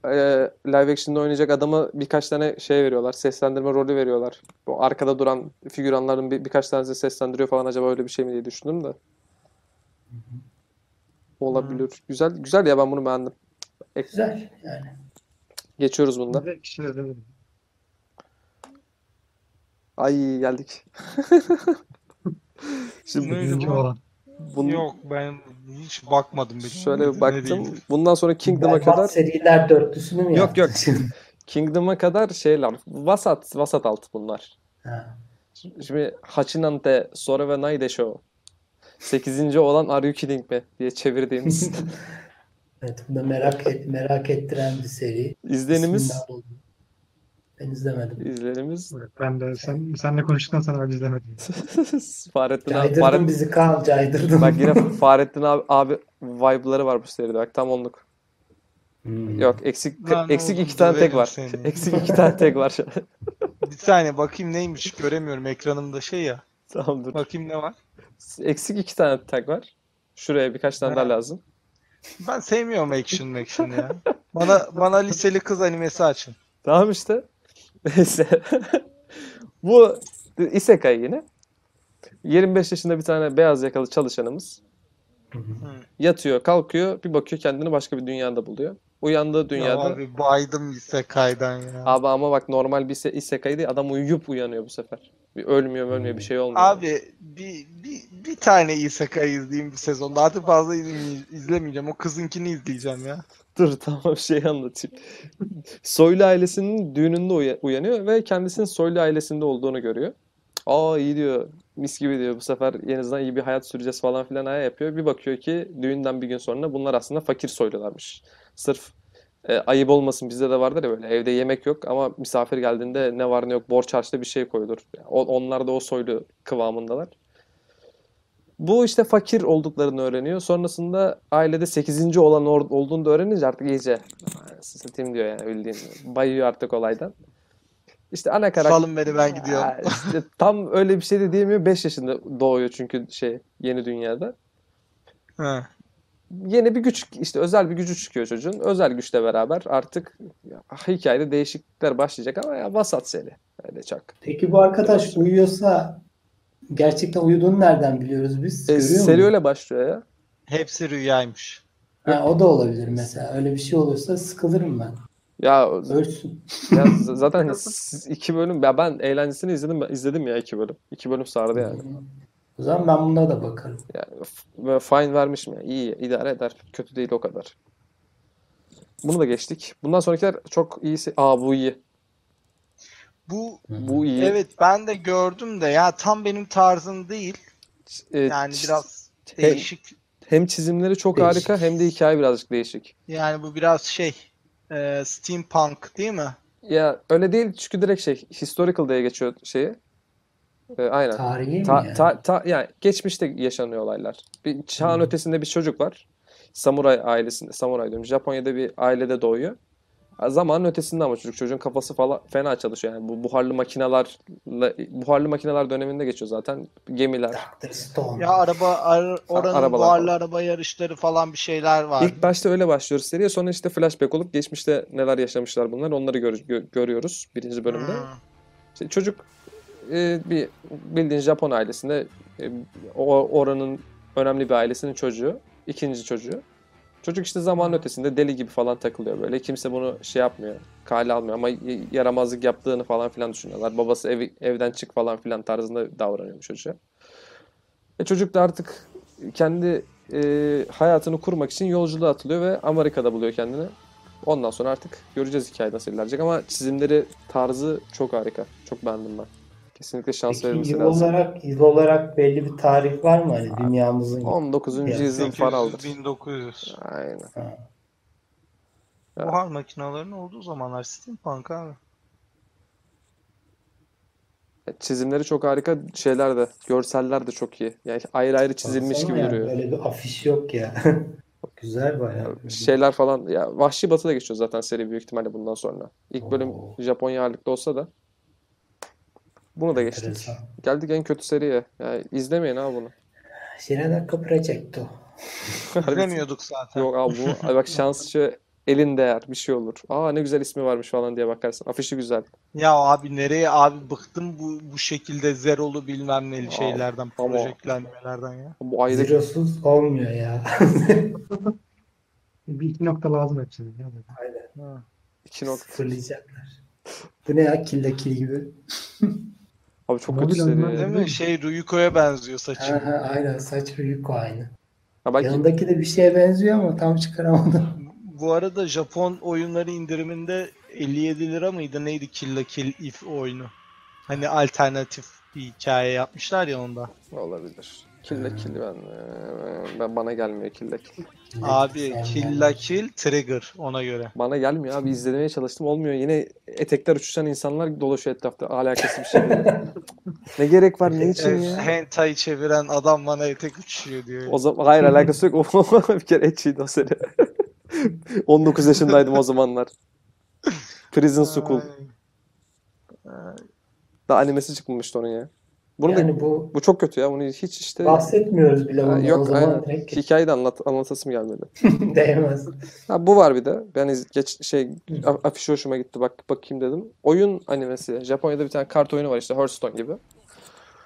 S2: e, live action'da oynayacak adama birkaç tane şey veriyorlar. Seslendirme rolü veriyorlar. O arkada duran figüranların bir, birkaç tanesi seslendiriyor falan acaba öyle bir şey mi diye düşündüm de. Olabilir. Güzel güzel ya ben bunu beğendim.
S1: Güzel yani.
S2: Geçiyoruz bunda. Ay geldik. Şimdi
S3: Neydi bu?
S4: Olan.
S2: bunu
S3: Yok ben hiç bakmadım bile.
S2: şöyle bir baktım. Bundan sonra Kingdom'a kadar
S1: seriler dörtlüsünü mü
S2: Yok, yok. Kingdom'a kadar şeyler vasat vasat alt bunlar.
S1: Ha.
S2: Şimdi Hachinante Sora ve Naide Show. 8. olan Are You Kidding Me diye çevirdiğimiz
S1: Evet, bu da merak et, merak ettiren bir seri.
S2: izlenimiz.
S1: Ben izlemedim.
S2: İzlerimiz
S4: Evet, ben de sen senle konuştuktan sonra ben izlemedim.
S2: Fahrettin abi.
S1: Caydırdın
S2: Fahret-
S1: bizi Kaan caydırdın.
S2: Bak yine Fahrettin abi, abi vibe'ları var bu seride. Bak tam onluk.
S1: Hmm.
S2: Yok eksik
S3: Lan
S2: eksik
S3: oğlum,
S2: iki tane tek var.
S3: seni.
S2: Eksik iki tane tek var.
S3: Bir saniye bakayım neymiş göremiyorum ekranımda şey ya.
S2: tamam dur.
S3: Bakayım ne var.
S2: Eksik iki tane tek var. Şuraya birkaç tane
S3: Ha.
S2: daha lazım.
S3: Ben sevmiyorum action action ya. Bana bana liseli kız animesi açın.
S2: Tamam işte. Neyse. Bu Isekai yine. 25 yaşında bir tane beyaz yakalı çalışanımız. Yatıyor, kalkıyor, bir bakıyor kendini başka bir dünyada buluyor. Uyandığı dünyada
S3: Ya abi baydım Isekai'den ya.
S2: Abi ama bak normal bir ise- isekai değil adam uyuyup uyanıyor bu sefer. Bir ölmüyor ölmüyor bir şey olmuyor.
S3: Abi bir, bir, bir tane Isekai izleyeyim bir sezonda. Artık fazla izleme- izlemeyeceğim. O kızınkini izleyeceğim ya.
S2: Dur tamam şey anlatayım. Soylu ailesinin düğününde uya- uyanıyor ve kendisinin Soylu ailesinde olduğunu görüyor. Aa iyi diyor. Mis gibi diyor. Bu sefer en azından iyi bir hayat süreceğiz falan filan aya yapıyor. Bir bakıyor ki düğünden bir gün sonra bunlar aslında fakir soylularmış. Sırf e, ayıp olmasın bizde de vardır ya böyle evde yemek yok ama misafir geldiğinde ne var ne yok borç harçta bir şey koyulur. O, onlar da o soylu kıvamındalar. Bu işte fakir olduklarını öğreniyor. Sonrasında ailede 8. olan or- olduğunu da öğrenince artık iyice "Anasını satayım diyor yani bildiğin. Bayıyor artık olaydan. İşte ana karakter
S3: Salın beni ben gidiyorum.
S2: İşte tam öyle bir şey de diyemiyor. 5 yaşında doğuyor çünkü şey yeni dünyada.
S3: Ha.
S2: Yeni bir güç işte özel bir gücü çıkıyor çocuğun. Özel güçle beraber artık ya, hikayede değişiklikler başlayacak ama ya vasat seri. Öyle çok.
S1: Peki bu arkadaş uyuyorsa gerçekten uyuduğunu nereden biliyoruz biz?
S2: E, seri öyle başlıyor ya.
S3: Hepsi rüyaymış.
S1: Ha, o da olabilir mesela. Öyle bir şey olursa sıkılırım ben.
S2: Ya,
S1: Ölsün.
S2: ya zaten iki bölüm ya ben eğlencesini izledim izledim ya iki bölüm. İki bölüm sardı yani.
S1: O zaman ben buna da bakarım.
S2: Yani fine vermişim ya. İyi idare eder. Kötü değil o kadar. Bunu da geçtik. Bundan sonrakiler çok iyisi. Aa bu iyi.
S3: Bu
S2: Bu iyi.
S3: evet ben de gördüm de ya tam benim tarzım değil.
S2: Ee,
S3: Yani
S2: ç-
S3: biraz
S2: hem,
S3: değişik.
S2: hem çizimleri çok
S1: Değişik.
S2: harika hem de hikaye birazcık değişik.
S3: Yani bu biraz şey e, steampunk değil mi?
S2: Ya öyle değil çünkü direkt şey historical diye geçiyor şeyi. Ee, aynen.
S1: Tarihi mi
S2: Ta,
S1: yani?
S2: ta, ta, yani geçmişte yaşanıyor olaylar. Bir çağın
S1: Hmm.
S2: ötesinde bir çocuk var. Samuray ailesinde, samuray diyorum. Japonya'da bir ailede doğuyor. Zamanın ötesinde ama çocuk çocuğun kafası falan fena çalışıyor yani bu buharlı makinelerle buharlı makineler döneminde geçiyor zaten gemiler.
S3: Ya araba ar- oranın
S2: arabalar
S3: buharlı
S2: falan.
S3: araba yarışları falan bir şeyler var.
S2: İlk başta öyle başlıyoruz seriye sonra işte flashback olup geçmişte neler yaşamışlar bunlar onları gör- gö- görüyoruz birinci bölümde.
S3: Hmm.
S2: İşte çocuk e, bir bildiğin Japon ailesinde e, o oranın önemli bir ailesinin çocuğu, ikinci çocuğu. Çocuk işte zaman ötesinde deli gibi falan takılıyor böyle. Kimse bunu şey yapmıyor, kale almıyor ama yaramazlık yaptığını falan filan düşünüyorlar. Babası evi, evden çık falan filan tarzında davranıyor çocuğa. E çocuk da artık kendi e, hayatını kurmak için yolculuğa atılıyor ve Amerika'da buluyor kendini. Ondan sonra artık göreceğiz hikaye nasıl ilerleyecek ama çizimleri, tarzı çok harika. Çok beğendim ben. Kesinlikle şans
S1: Peki
S2: verilmesi
S1: yıl
S2: lazım.
S1: olarak, yıl olarak belli bir tarih var mı hani dünyamızın?
S2: 19.
S1: Yani
S2: yüzyıl falan aldır.
S3: 1900.
S2: Aynen.
S1: Ha.
S2: Ya.
S3: Buhar makinelerinin olduğu zamanlar steampunk abi.
S2: Çizimleri çok harika. Şeyler de, görseller de çok iyi. Yani ayrı ayrı çizilmiş
S1: Baksana
S2: gibi
S1: yani,
S2: duruyor.
S1: Böyle bir afiş yok ya. Güzel bayağı.
S2: Şeyler falan ya Vahşi Batı'da geçiyor zaten seri büyük ihtimalle bundan sonra. İlk bölüm
S1: Oo.
S2: Japonya ağırlıklı olsa da bunu da geçtik.
S1: Enteresan.
S2: Geldik en kötü seriye. Yani izlemeyin abi bunu.
S1: Shiranaka Projecto.
S3: İzlemiyorduk zaten.
S2: Yok abi bu bak şans şu elin değer bir şey olur. Aa ne güzel ismi varmış falan diye bakarsın. Afişi güzel.
S3: Ya abi nereye abi bıktım bu bu şekilde zerolu bilmem neli şeylerden,
S2: ama-
S3: projeklenmelerden ya.
S2: Bu ayda
S1: Zerosuz olmuyor ya.
S4: Bir iki nokta lazım hepsine. ya.
S1: Aynen.
S2: iki nokta.
S1: Fırlayacaklar. Bu ne ya kill la kill gibi.
S2: Abi çok
S4: Mobil
S2: kötü seri.
S3: Değil mi? Şey Ruyuko'ya benziyor saçı.
S1: Ha, ha, aynen saç ve Yuko aynı.
S2: Ha belki
S1: Yanındaki de bir şeye benziyor ama tam çıkaramadım.
S3: Bu arada Japon oyunları indiriminde 57 lira mıydı neydi Kill la Kill If oyunu? Hani alternatif bir hikaye yapmışlar ya onda.
S2: olabilir. Kille kille ben ben bana gelmiyor kille kill.
S3: Abi. Kill la Kill Trigger ona göre.
S2: Bana gelmiyor abi izlemeye çalıştım olmuyor. Yine etekler uçuşan insanlar dolaşıyor etkafta. Alakası bir şey. ne gerek var ne için ya?
S3: hentai çeviren adam bana etek uçuyor diyor.
S2: O zaman hayır alakası yok. O bir kere etçiydi o sene. 19 yaşındaydım o zamanlar. Prison School.
S3: Ay.
S2: Da animesi çıkmamıştı onun ya. Bunu da
S1: Yani bu
S2: bu çok kötü ya. Bunu hiç işte
S1: bahsetmiyoruz bile bundan.
S2: yok
S1: o zaman
S2: aynen.
S1: direkt
S2: Hikayeyi de anlat, anlatasım gelmedi.
S1: değmez.
S2: Ha, bu var bir de. Ben iz- geç şey afişi hoşuma gitti. Bak bakayım dedim. Oyun animesi. Japonya'da bir tane kart oyunu var işte Hearthstone gibi.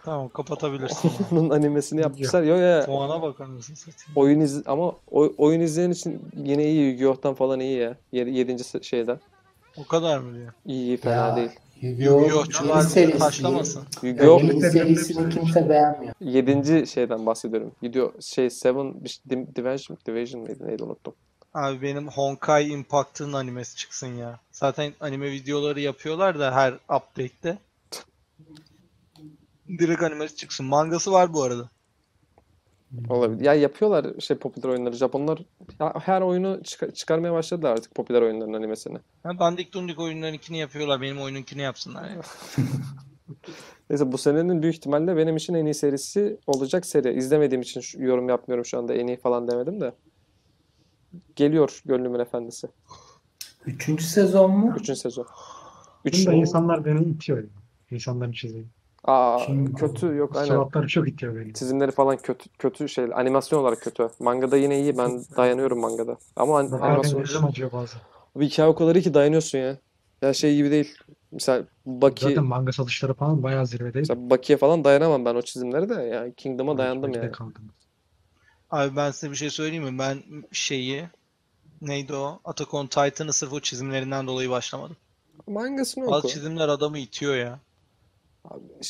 S3: Tamam kapatabilirsin.
S2: Onun animesini yapmışlar. Yo ya.
S3: Puana bakar mısın satayım?
S2: Oyun iz ama oy- oyun izleyen için yine iyi Yu-Gi-Oh'tan falan iyi ya. 7. şeyden.
S3: O kadar mı diyor?
S2: İyi, iyi fena
S1: Ya,
S2: değil.
S1: Yu-Gi-Oh! Yeni serisi.
S2: Yu-Gi-Oh!
S1: Yeni serisini kimse beğenmiyor.
S2: 7. şeyden bahsediyorum. Video şey Seven Dim- Division, Division mıydı neydi unuttum.
S3: Abi benim Honkai Impact'ın animesi çıksın ya. Zaten anime videoları yapıyorlar da her update'te. Direkt animesi çıksın. Mangası var bu arada.
S2: Olabilir. Ya yapıyorlar şey popüler oyunları. Japonlar ya her oyunu çıkar- çıkarmaya başladılar artık popüler oyunların animesini.
S3: Ha, dandik dundik oyunlarınkini yapıyorlar. Benim oyununkini yapsınlar ya.
S2: Neyse bu senenin büyük ihtimalle benim için en iyi serisi olacak seri. İzlemediğim için şu- yorum yapmıyorum şu anda. En iyi falan demedim de. Geliyor Gönlümün Efendisi.
S1: Üçüncü sezon mu?
S2: Üçüncü sezon. Üç.
S4: İnsanlar beni itiyor. İnsanların çizdiği.
S2: Aa,
S1: Kim-
S2: kötü yok aynen.
S4: Suratları çok itiyor beni.
S2: Çizimleri falan kötü kötü şey animasyon olarak kötü. Mangada yine iyi. Ben dayanıyorum mangada. Ama an- animasyon
S4: gözüm acıyor bazen.
S2: bir hikaye o kadar iyi ki dayanıyorsun ya. Ya şey gibi değil. Mesela Baki
S4: Zaten manga satışları falan bayağı zirvedeydi.
S2: mesela Baki'ye falan dayanamam ben o çizimlere de. Yani Kingdom'a dayandım yani.
S4: kaldım.
S3: Abi ben size bir şey söyleyeyim mi? Ben şeyi neydi o? Attack on Titan'ı sırf o çizimlerinden dolayı başlamadım.
S2: Mangasını
S3: Bazı
S2: oku.
S3: çizimler adamı itiyor ya.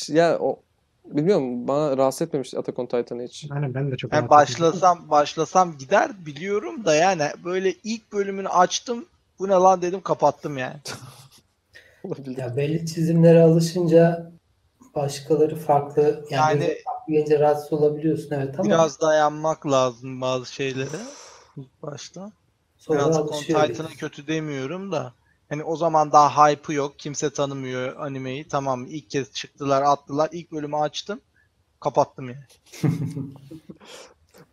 S2: Ya o bilmiyorum bana rahatsız etmemiş Attack on Titan'ı hiç.
S4: Aynen ben de çok
S3: Yani başlasam başlasam gider biliyorum da yani böyle ilk bölümünü açtım. Bu ne lan dedim kapattım yani.
S2: Olabilir.
S1: Ya belli çizimlere alışınca başkaları farklı yani,
S3: Yani-
S1: farklı gelince rahatsız olabiliyorsun evet ama
S3: Biraz dayanmak lazım bazı şeylere ilk başta.
S1: sonra
S3: Biraz on. Titan'a kötü demiyorum da. Hani o zaman daha hype'ı yok. Kimse tanımıyor animeyi. Tamam ilk kez çıktılar attılar. İlk bölümü açtım. Kapattım yani.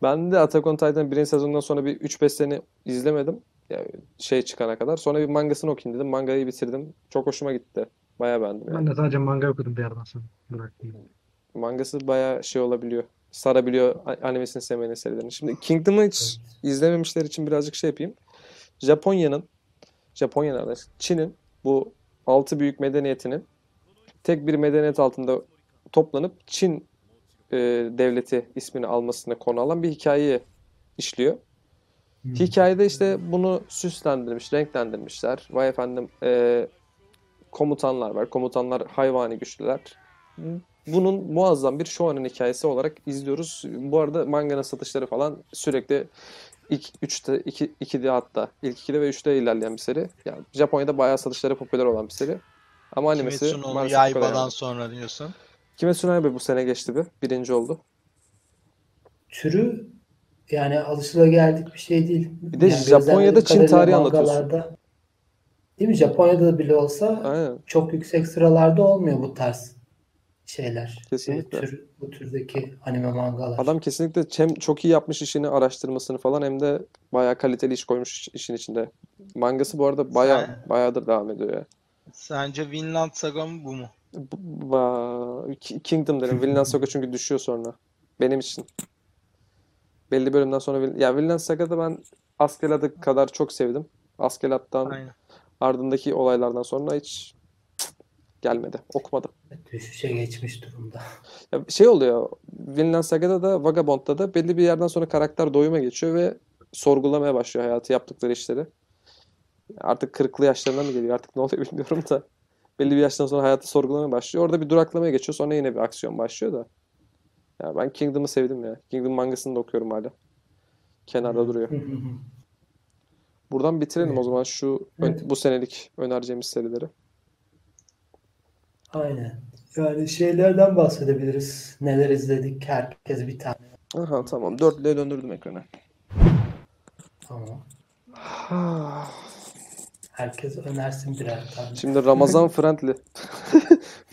S2: Ben de Attack on Titan birinci sezondan sonra bir 3-5 sene izlemedim. Yani şey çıkana kadar. Sonra bir mangasını okuyayım dedim. Mangayı bitirdim. Çok hoşuma gitti. Bayağı beğendim yani.
S4: Ben de sadece manga okudum bir yerden sonra. Bıraktım.
S2: Mangası bayağı şey olabiliyor. Sarabiliyor animesini sevmeyen serilerini. Şimdi Kingdom'ı hiç izlememişler için birazcık şey yapayım. Japonya'nın Japonya nerede? Çin'in bu altı büyük medeniyetinin tek bir medeniyet altında toplanıp Çin e, devleti ismini almasına konu alan bir hikayeyi işliyor.
S1: Hmm.
S2: Hikayede işte bunu süslendirmiş, renklendirmişler. Vay efendim e, komutanlar var. Komutanlar hayvani güçlüler. Bunun muazzam bir shonen hikayesi olarak izliyoruz. Bu arada manganın satışları falan sürekli ilk 3'te 2 2'de hatta ilk 2'de ve 3'te ilerleyen bir seri. Yani Japonya'da bayağı satışları popüler olan bir seri. Ama animesi
S3: Kimetsu no Yaiba'dan sonra diyorsun.
S2: Kimetsu no Yaiba bu sene geçti bir. Birinci oldu.
S1: Türü yani alışılageldik bir şey değil.
S2: Bir de
S1: Yani
S2: Japonya'da Çin tarihi anlatıyorsun.
S1: Değil mi? Japonya'da bile olsa
S2: Aynen.
S1: çok yüksek sıralarda olmuyor bu tarz şeyler.
S2: Kesinlikle.
S1: E, tür, bu türdeki anime mangalar.
S2: Adam kesinlikle hem çok iyi yapmış işini, araştırmasını falan hem de bayağı kaliteli iş koymuş işin içinde. Mangası bu arada bayağı
S3: Sen-
S2: bayağıdır devam ediyor ya.
S3: Sence Vinland Saga mı bu mu?
S2: Bu- ba- Ki- Kingdom derim. Vinland Saga çünkü düşüyor sonra. Benim için. Belli bölümden sonra Vin- ya Vinland Saga'da ben Askeladd'i kadar çok sevdim. Askeladd'dan
S3: Aynen.
S2: ardındaki olaylardan sonra hiç gelmedi. Okumadım.
S1: Düşüşe geçmiş durumda.
S2: Ya şey oluyor. Vinland Saga'da da Vagabond'da da belli bir yerden sonra karakter doyuma geçiyor ve sorgulamaya başlıyor hayatı yaptıkları işleri. Artık kırklı yaşlarına mı geliyor artık ne oluyor bilmiyorum da. Belli bir yaştan sonra hayatı sorgulamaya başlıyor. Orada bir duraklamaya geçiyor. Sonra yine bir aksiyon başlıyor da. Ya ben Kingdom'ı sevdim ya. Kingdom mangasını da okuyorum hala. Kenarda duruyor. Buradan bitirelim
S1: Evet.
S2: o zaman şu ön-
S1: Evet.
S2: bu senelik önereceğimiz serileri.
S1: Aynen. Yani şeylerden bahsedebiliriz. Neler izledik? Herkes bir tane.
S2: Aha tamam. Dörtlüğe döndürdüm ekranı.
S1: Tamam. Herkes önersin birer tane.
S2: Şimdi Ramazan friendly.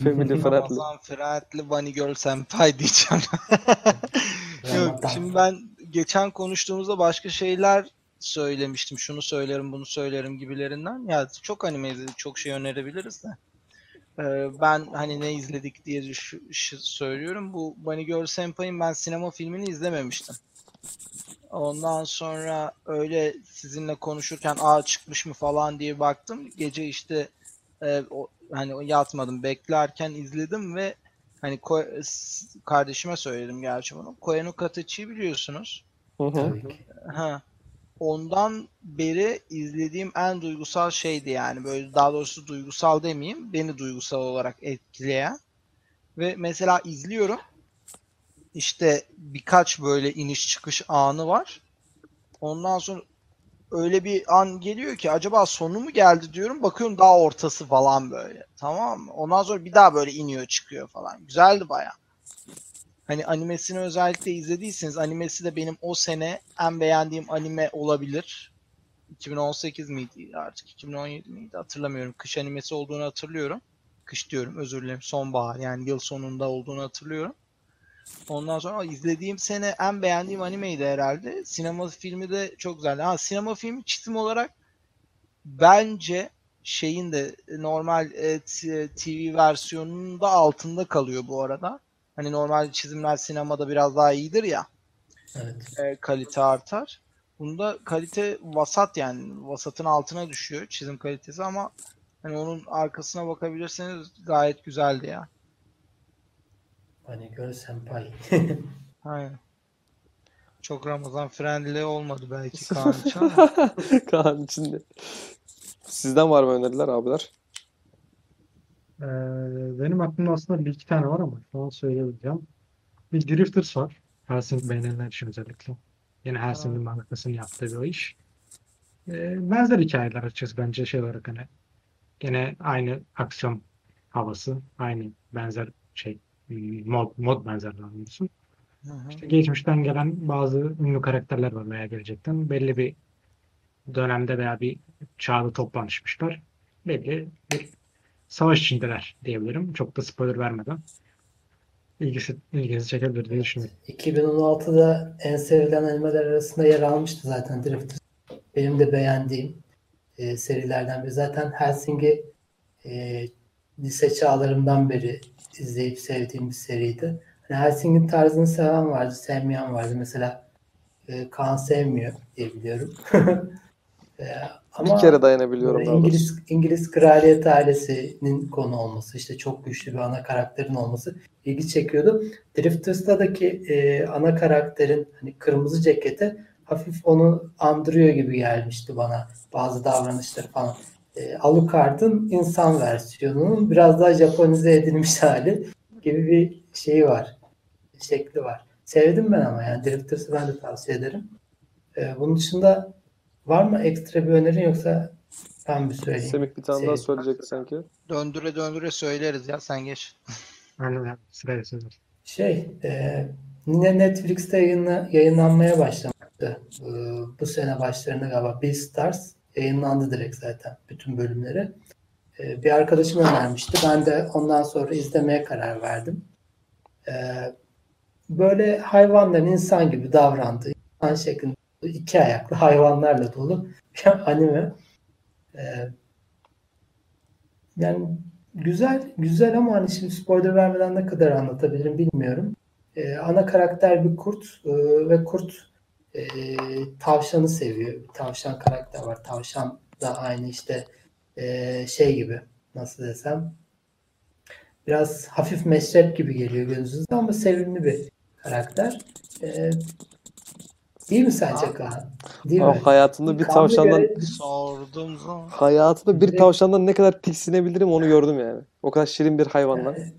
S2: Family friendly.
S3: Ramazan Friendly Bunny Girl Senpai diyeceğim. Yok, şimdi ben geçen konuştuğumuzda başka şeyler söylemiştim. Şunu söylerim, bunu söylerim gibilerinden. Ya çok anime izledik, çok şey önerebiliriz de. Ee, ben hani ne izledik diye düş- ş- söylüyorum. Bu Bunny Girl Senpai'nin ben sinema filmini izlememiştim. Ondan sonra öyle sizinle konuşurken aa çıkmış mı falan diye baktım. Gece işte e, o, hani yatmadım beklerken izledim ve hani Ko- s- kardeşime söyledim gerçi bunu. Koyano Katachi'yi biliyorsunuz.
S2: Hı hı.
S3: Ha. Ondan beri izlediğim en duygusal şeydi yani. Böyle daha doğrusu duygusal demeyeyim. Beni duygusal olarak etkileyen. Ve mesela izliyorum. İşte birkaç böyle iniş çıkış anı var. Ondan sonra öyle bir an geliyor ki acaba sonu mu geldi diyorum. Bakıyorum daha ortası falan böyle. Tamam mı? Ondan sonra bir daha böyle iniyor çıkıyor falan. Güzeldi baya. Hani animesini özellikle izlediyseniz animesi de benim o sene en beğendiğim anime olabilir. 2018 miydi artık 2017 miydi hatırlamıyorum. Kış animesi olduğunu hatırlıyorum. Kış diyorum özür dilerim sonbahar yani yıl sonunda olduğunu hatırlıyorum. Ondan sonra izlediğim sene en beğendiğim animeydi herhalde. Sinema filmi de çok güzeldi. Ha sinema filmi çizim olarak bence şeyin de normal e, TV versiyonunun da altında kalıyor bu arada. Hani normal çizimler sinemada biraz daha iyidir ya
S1: Evet.
S3: e, kalite artar. Bunda kalite vasat yani vasatın altına düşüyor çizim kalitesi ama hani onun arkasına bakabilirseniz gayet güzeldi ya.
S1: Hani gör senpai.
S3: Aynen. Çok Ramazan friendly olmadı belki Kaan için ama.
S2: Kaan içinde. Sizden var mı öneriler abiler?
S4: Ee, benim aklımda aslında bir iki tane var ama şu an söyleyebileceğim. Bir Drifters var. Helsing beğenenler için özellikle. Yine Helsing'in mangakasının yaptığı bir o iş. Ee, benzer hikayeler açacağız bence şey olarak hani. Gene aynı aksiyon havası, aynı benzer şey mod, mod benzer
S3: hı.
S4: İşte geçmişten gelen bazı ünlü karakterler var veya gelecekten. Belli bir dönemde veya bir çağda toplanışmışlar. Belli bir savaş içindeler diyebilirim. Çok da spoiler vermeden. İlgisi, ilginizi çekebilir diye düşünüyorum.
S1: 2016'da en sevilen animeler arasında yer almıştı zaten Drifters. Benim de beğendiğim e, serilerden biri. Zaten Helsing'i e, lise çağlarımdan beri izleyip sevdiğim bir seriydi. Hani Helsing'in tarzını seven vardı, sevmeyen vardı. Mesela e, Kaan sevmiyor diye biliyorum. E, ama
S2: Bir kere dayanabiliyorum.
S1: İngiliz İngiliz kraliyet ailesinin konu olması, işte çok güçlü bir ana karakterin olması ilgi çekiyordu. Drifters'ta'daki e, ana karakterin hani kırmızı ceketi hafif onu andırıyor gibi gelmişti bana bazı davranışları falan. E, Alucard'ın insan versiyonunun biraz daha Japonize edilmiş hali gibi bir şeyi var. Şekli var. Sevdim ben ama yani Drifters'ı ben de tavsiye ederim. E, bunun dışında var mı ekstra bir önerin yoksa ben bir söyleyeyim.
S2: Semih bir tane daha
S1: Şey-
S2: söyleyecek sanki.
S3: Döndüre döndüre söyleriz ya sen geç.
S4: Aynen yani sırayla söyler.
S1: Şey, e, yine Netflix'te yayınla, yayınlanmaya başlamıştı. E, bu sene başlarında galiba Beastars yayınlandı direkt zaten bütün bölümleri. E, bir arkadaşım önermişti. Ben de ondan sonra izlemeye karar verdim. E, böyle hayvanların insan gibi davrandığı, insan şeklinde iki ayaklı hayvanlarla dolu anime. E, yani Güzel, güzel ama hani şimdi spoiler vermeden ne kadar anlatabilirim bilmiyorum. Ee, ana karakter bir kurt ee, ve kurt ee, tavşanı seviyor. Bir tavşan karakter var. Tavşan da aynı işte ee, şey gibi nasıl desem biraz hafif meşrep gibi geliyor gözünüzde ama sevimli bir karakter. Ee, değil mi sence Kaan? Değil mi?
S2: Abi hayatımda bir
S1: Kaan'a
S2: tavşandan
S1: göre-
S3: Sordum zaman.
S2: hayatımda bir
S1: Direkt-
S2: tavşandan ne kadar tiksinebilirim onu gördüm yani. O kadar şirin bir hayvandan.
S1: Yani,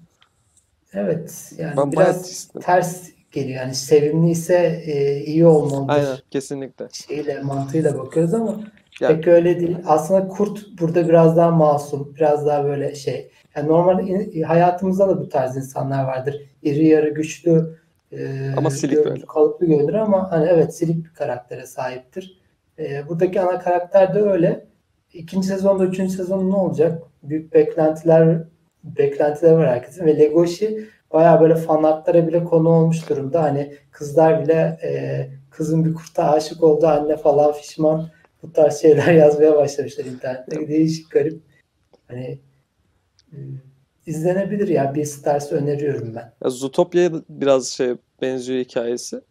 S1: evet yani
S2: Ben bayağı
S1: biraz
S2: tiksindim.
S1: ters geliyor. Yani sevimli ise e, iyi olmalıdır
S2: Aynen kesinlikle.
S1: şeyle mantığıyla bakıyoruz ama
S2: Ya-
S1: pek öyle değil. Aslında kurt burada biraz daha masum, biraz daha böyle şey. Yani normal in- hayatımızda da bu tarz insanlar vardır. İri yarı güçlü e,
S2: Ama silik
S1: görünür,
S2: böyle.
S1: kalıplı görünür ama hani evet silik bir karaktere sahiptir. E, buradaki ana karakter de öyle. İkinci sezonda, üçüncü sezonda ne olacak? Büyük beklentiler beklentiler var herkesin ve Legoshi baya böyle fanartlara bile konu olmuş durumda. Hani kızlar bile e, kızın bir kurta aşık oldu anne falan fişman bu tarz şeyler yazmaya başlamışlar internette. Değişik garip. Hani e, izlenebilir ya. Bir Stars öneriyorum ben.
S2: Ya Zootopia'ya da biraz şey benziyor hikayesi.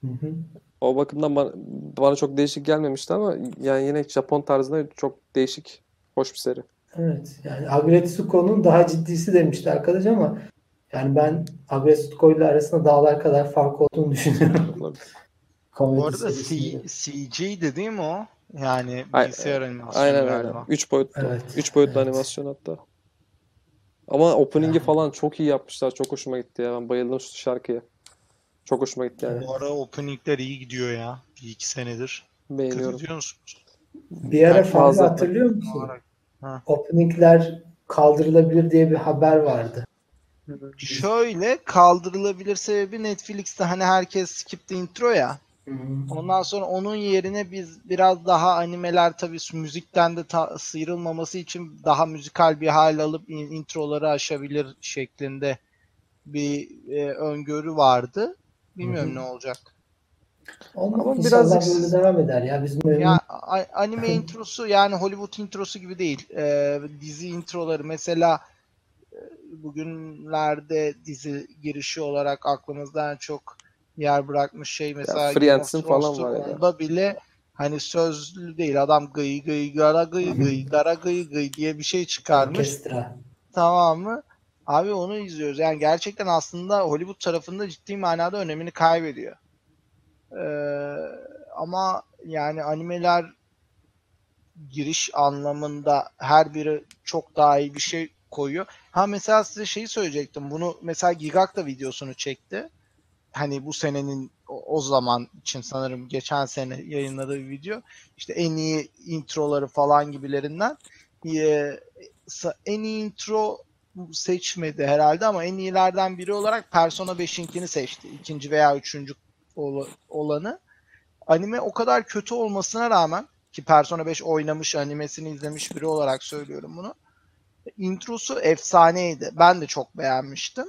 S1: Hı hı.
S2: O bakımdan bana, bana çok değişik gelmemişti ama yani yine Japon tarzında çok değişik, hoş bir seri.
S1: Evet. Yani Agretsuko'nun daha ciddisi demişti arkadaş ama yani ben Agretsuko ile arasında dağlar kadar fark olduğunu düşünüyorum.
S3: Bu arada C, değil mi o? Yani
S2: Ay-
S3: bilgisayar animasyonu
S2: Aynen
S3: galiba.
S2: aynen. 3 boyutlu.
S1: Evet,
S2: 3 boyutlu
S1: evet.
S2: animasyon hatta. Ama opening'i
S1: Yani.
S2: falan çok iyi yapmışlar. Çok hoşuma gitti ya. Ben bayıldım şu şarkıya. Çok hoşuma gitti yani.
S3: Bu ara openingler iyi gidiyor ya. Bir iki senedir.
S2: Beğeniyorum.
S3: Katılıyor musunuz?
S1: Bir ara falan
S2: fazla-
S1: hatırlıyor musun?
S3: Olarak.
S1: Openingler kaldırılabilir diye bir haber vardı.
S3: Şöyle kaldırılabilir sebebi Netflix'te hani herkes skip the intro ya. Ondan sonra onun yerine biz biraz daha animeler tabii müzikten de ta- sıyrılmaması için daha müzikal bir hal alıp in- introları aşabilir şeklinde bir e, öngörü vardı. Bilmiyorum
S1: Hı hı.
S3: ne olacak.
S1: Ama
S2: birazcık-
S1: böyle devam eder ya. Bizim memnun
S3: Ya anime introsu yani Hollywood introsu gibi değil. Ee, dizi introları mesela e, bugünlerde dizi girişi olarak aklımızda en çok yer bırakmış şey mesela Game of
S2: Friends'in falan var ya.
S3: Onda bile hani sözlü değil adam gıy gıy gara gıy gıy gara gıy gıy diye bir şey çıkarmış.
S1: orkestra.
S3: Tamam mı? Abi onu izliyoruz. Yani gerçekten aslında Hollywood tarafında ciddi manada önemini kaybediyor. Ee, ama yani animeler giriş anlamında her biri çok daha iyi bir şey koyuyor. Ha mesela size şeyi söyleyecektim. Bunu mesela Gigak da videosunu çekti. Hani bu senenin o, zaman için sanırım geçen sene yayınladığı bir video. İşte en iyi introları falan gibilerinden. Sa- en iyi intro seçmedi herhalde ama en iyilerden biri olarak Persona 5'inkini seçti. İkinci veya üçüncü ol- olanı. Anime o kadar kötü olmasına rağmen ki Persona 5 oynamış, animesini izlemiş biri olarak söylüyorum bunu. Introsu efsaneydi. Ben de çok beğenmiştim.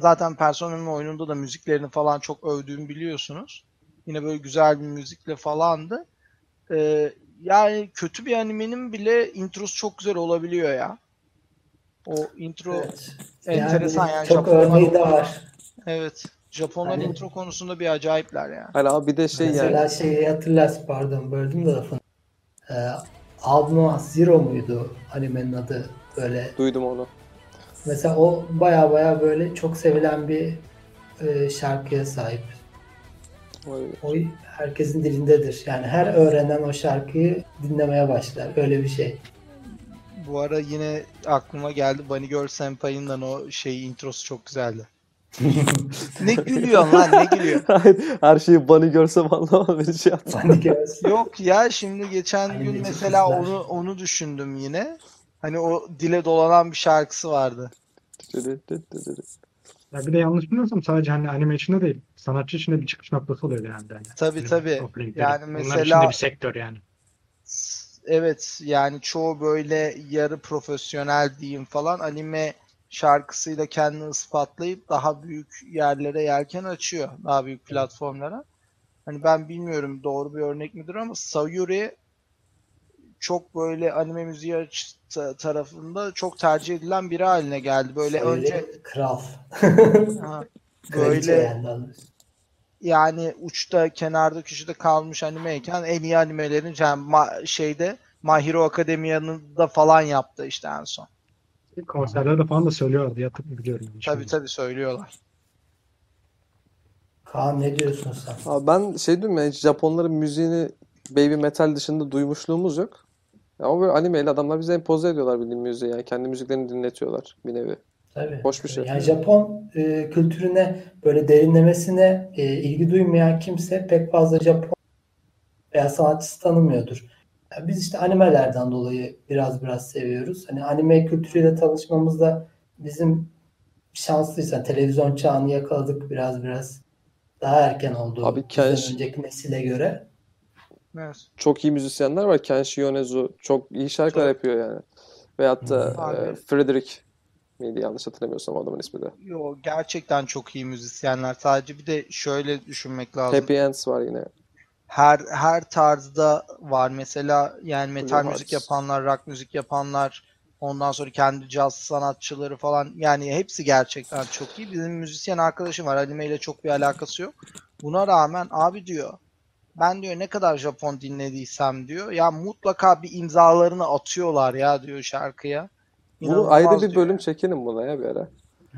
S3: Zaten Persona'nın oyununda da müziklerini falan çok övdüğümü biliyorsunuz. Yine böyle güzel bir müzikle falandı. Ee, yani kötü bir animenin bile introsu çok güzel olabiliyor ya. O intro
S1: Evet.
S3: enteresan yani.
S1: Çok
S3: Japonlar
S1: örneği de var.
S3: Evet. Japonlar
S1: Hani-
S3: intro konusunda bir acayipler yani.
S2: Hala bir de şey
S1: Mesela
S2: yani
S1: şeyi hatırlarsın pardon böldüm de lafını. Ee, Alma Zero muydu animenin adı böyle.
S2: duydum onu.
S1: Mesela o baya baya böyle çok sevilen bir e, şarkıya sahip. O herkesin dilindedir. Yani her öğrenen o şarkıyı dinlemeye başlar. Öyle bir şey.
S3: Bu ara yine aklıma geldi Bunny Girl Senpai'nin o şey introsu çok güzeldi. ne gülüyorsun lan ne gülüyorsun?
S2: Hayır, Her şeyi Bunny görsem anlamam beni şey.
S3: Yok ya şimdi geçen gün
S1: Animeci
S3: mesela onu onu düşündüm yine. Hani o dile dolanan bir şarkısı vardı.
S4: Ya bir de yanlış bilmiyorsam sadece hani anime içinde değil, sanatçı içinde bir çıkış noktası oluyor yani. yani.
S3: Tabii,
S4: Hani
S3: tabii. Yani mesela-
S4: bir sektör yani.
S3: Evet yani çoğu böyle yarı profesyonel diyeyim falan anime şarkısıyla kendini ispatlayıp daha büyük yerlere yelken açıyor. Daha büyük platformlara. Hani ben bilmiyorum doğru bir örnek midir ama Sayuri çok böyle anime müziği tarafında çok tercih edilen biri haline geldi. Böyle
S1: Öyle
S3: önce
S1: kral.
S3: böyle
S1: yani doğrusu.
S3: yani uçta kenarda köşede kalmış animeyken en iyi animelerin yani ma- şeyde My Hero Academia'nın da falan yaptı işte en son.
S4: Konserlerde falan da söylüyorlar diye hatırlıyorum biliyorum. Yani
S3: Tabii
S4: şimdi.
S3: tabii söylüyorlar.
S1: Kaan ne diyorsun sen?
S2: Abi ben şey diyorum ya hiç Japonların müziğini baby metal dışında duymuşluğumuz yok. Ama böyle animeyle adamlar bize empoze ediyorlar bildiğin müziği yani. Kendi müziklerini dinletiyorlar bir nevi.
S1: Tabii.
S2: Hoş bir şey.
S1: Yani Japon e, kültürüne böyle derinlemesine e, ilgi duymayan kimse pek fazla Japon veya sanatçısı tanımıyordur. Yani biz işte animelerden dolayı biraz biraz seviyoruz. Hani anime kültürüyle tanışmamız da bizim şanslıyız. Yani televizyon çağını yakaladık biraz biraz. Daha erken oldu
S2: Abi Kensh-
S1: önceki nesile göre.
S3: Evet.
S2: çok iyi müzisyenler var. Kenshi Yonezu çok iyi şarkılar
S3: Tabii.
S2: yapıyor yani. Veyahut da
S3: Abi.
S2: e, Frederick miydi yanlış hatırlamıyorsam adamın ismi de.
S3: Yo, gerçekten çok iyi müzisyenler. Sadece bir de şöyle düşünmek lazım.
S2: Happy Ends var yine.
S3: her her tarzda var. Mesela yani metal
S2: Blue
S3: müzik
S2: Hearts.
S3: yapanlar, rock müzik yapanlar, ondan sonra kendi caz sanatçıları falan yani hepsi gerçekten çok iyi. Bizim müzisyen arkadaşım var. Anime ile çok bir alakası yok. Buna rağmen abi diyor ben diyor ne kadar Japon dinlediysem diyor ya mutlaka bir imzalarını atıyorlar ya diyor şarkıya.
S2: Bunu
S3: İnanılmaz
S2: ayrı bir
S3: diyor.
S2: bölüm çekelim buna ya bir ara.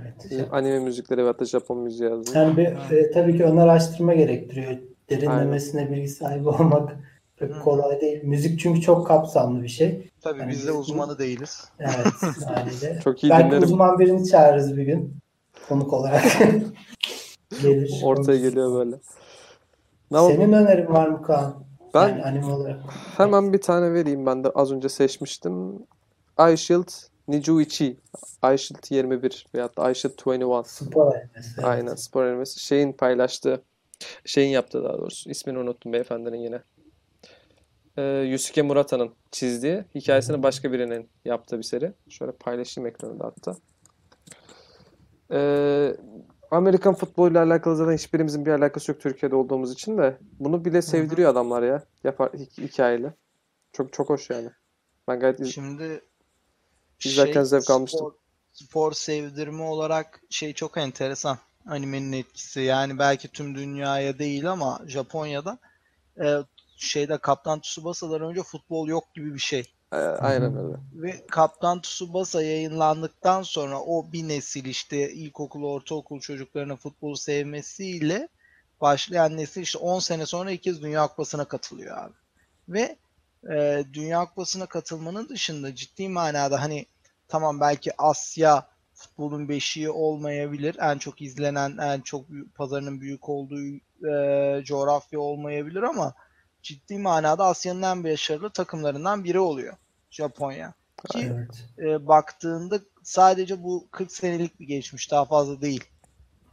S1: Evet.
S2: Anime müzikleri veyahut da Japon müziği yazdım.
S1: Yani bir, e, tabii ki ön araştırma gerektiriyor. Derinlemesine bilgi sahibi olmak pek
S3: Hı.
S1: kolay değil. Müzik çünkü çok kapsamlı bir şey.
S3: Tabii
S1: Yani
S3: biz de uzmanı değiliz.
S1: Evet, haliyle.
S2: Çok iyi
S1: Belki
S2: dinlerim.
S1: uzman birini çağırırız bir gün. Konuk olarak. Gelir.
S2: Ortaya geliyor böyle. Ne oldu?
S1: Senin önerin var mı Kaan?
S2: Ben
S1: Yani anime olarak.
S2: hemen bir tane vereyim. Ben de az önce seçmiştim. iShield Nijuichi. iShield 21 veyahut da iShield 21.
S1: Spor animesi. evet.
S2: Aynen spor animesi. Şeyin paylaştığı, şeyin yaptığı daha doğrusu. İsmini unuttum beyefendinin yine. Ee, Yusuke Murata'nın çizdiği, hikayesini başka birinin yaptığı bir seri. Şöyle paylaşayım ekranında hatta. Ee, Amerikan futboluyla alakalı zaten hiçbirimizin bir alakası yok Türkiye'de olduğumuz için de. Bunu bile sevdiriyor adamlar ya. Yapar hi- hikayeyle. Çok çok hoş yani. Ben gayet iz-
S3: Şimdi
S2: İzlerken zevk almıştım.
S3: Spor, spor sevdirme olarak şey çok enteresan. Animenin etkisi. Yani belki tüm dünyaya değil ama Japonya'da e, şeyde Kaptan Tsubasa'dan önce futbol yok gibi bir şey.
S2: Ee, aynen öyle.
S3: Ve Kaptan Tsubasa yayınlandıktan sonra o bir nesil işte ilkokul, ortaokul çocuklarının futbolu sevmesiyle başlayan nesil işte 10 sene sonra ilk kez Dünya Kupası'na katılıyor abi. Ve e, Dünya Kupası'na katılmanın dışında ciddi manada hani tamam belki Asya futbolun beşiği olmayabilir. En çok izlenen, en çok pazarının büyük olduğu e, coğrafya olmayabilir ama ciddi manada Asya'nın en başarılı takımlarından biri oluyor Japonya. Ki
S1: Evet.
S3: e, baktığında sadece bu 40 senelik bir geçmiş daha fazla değil.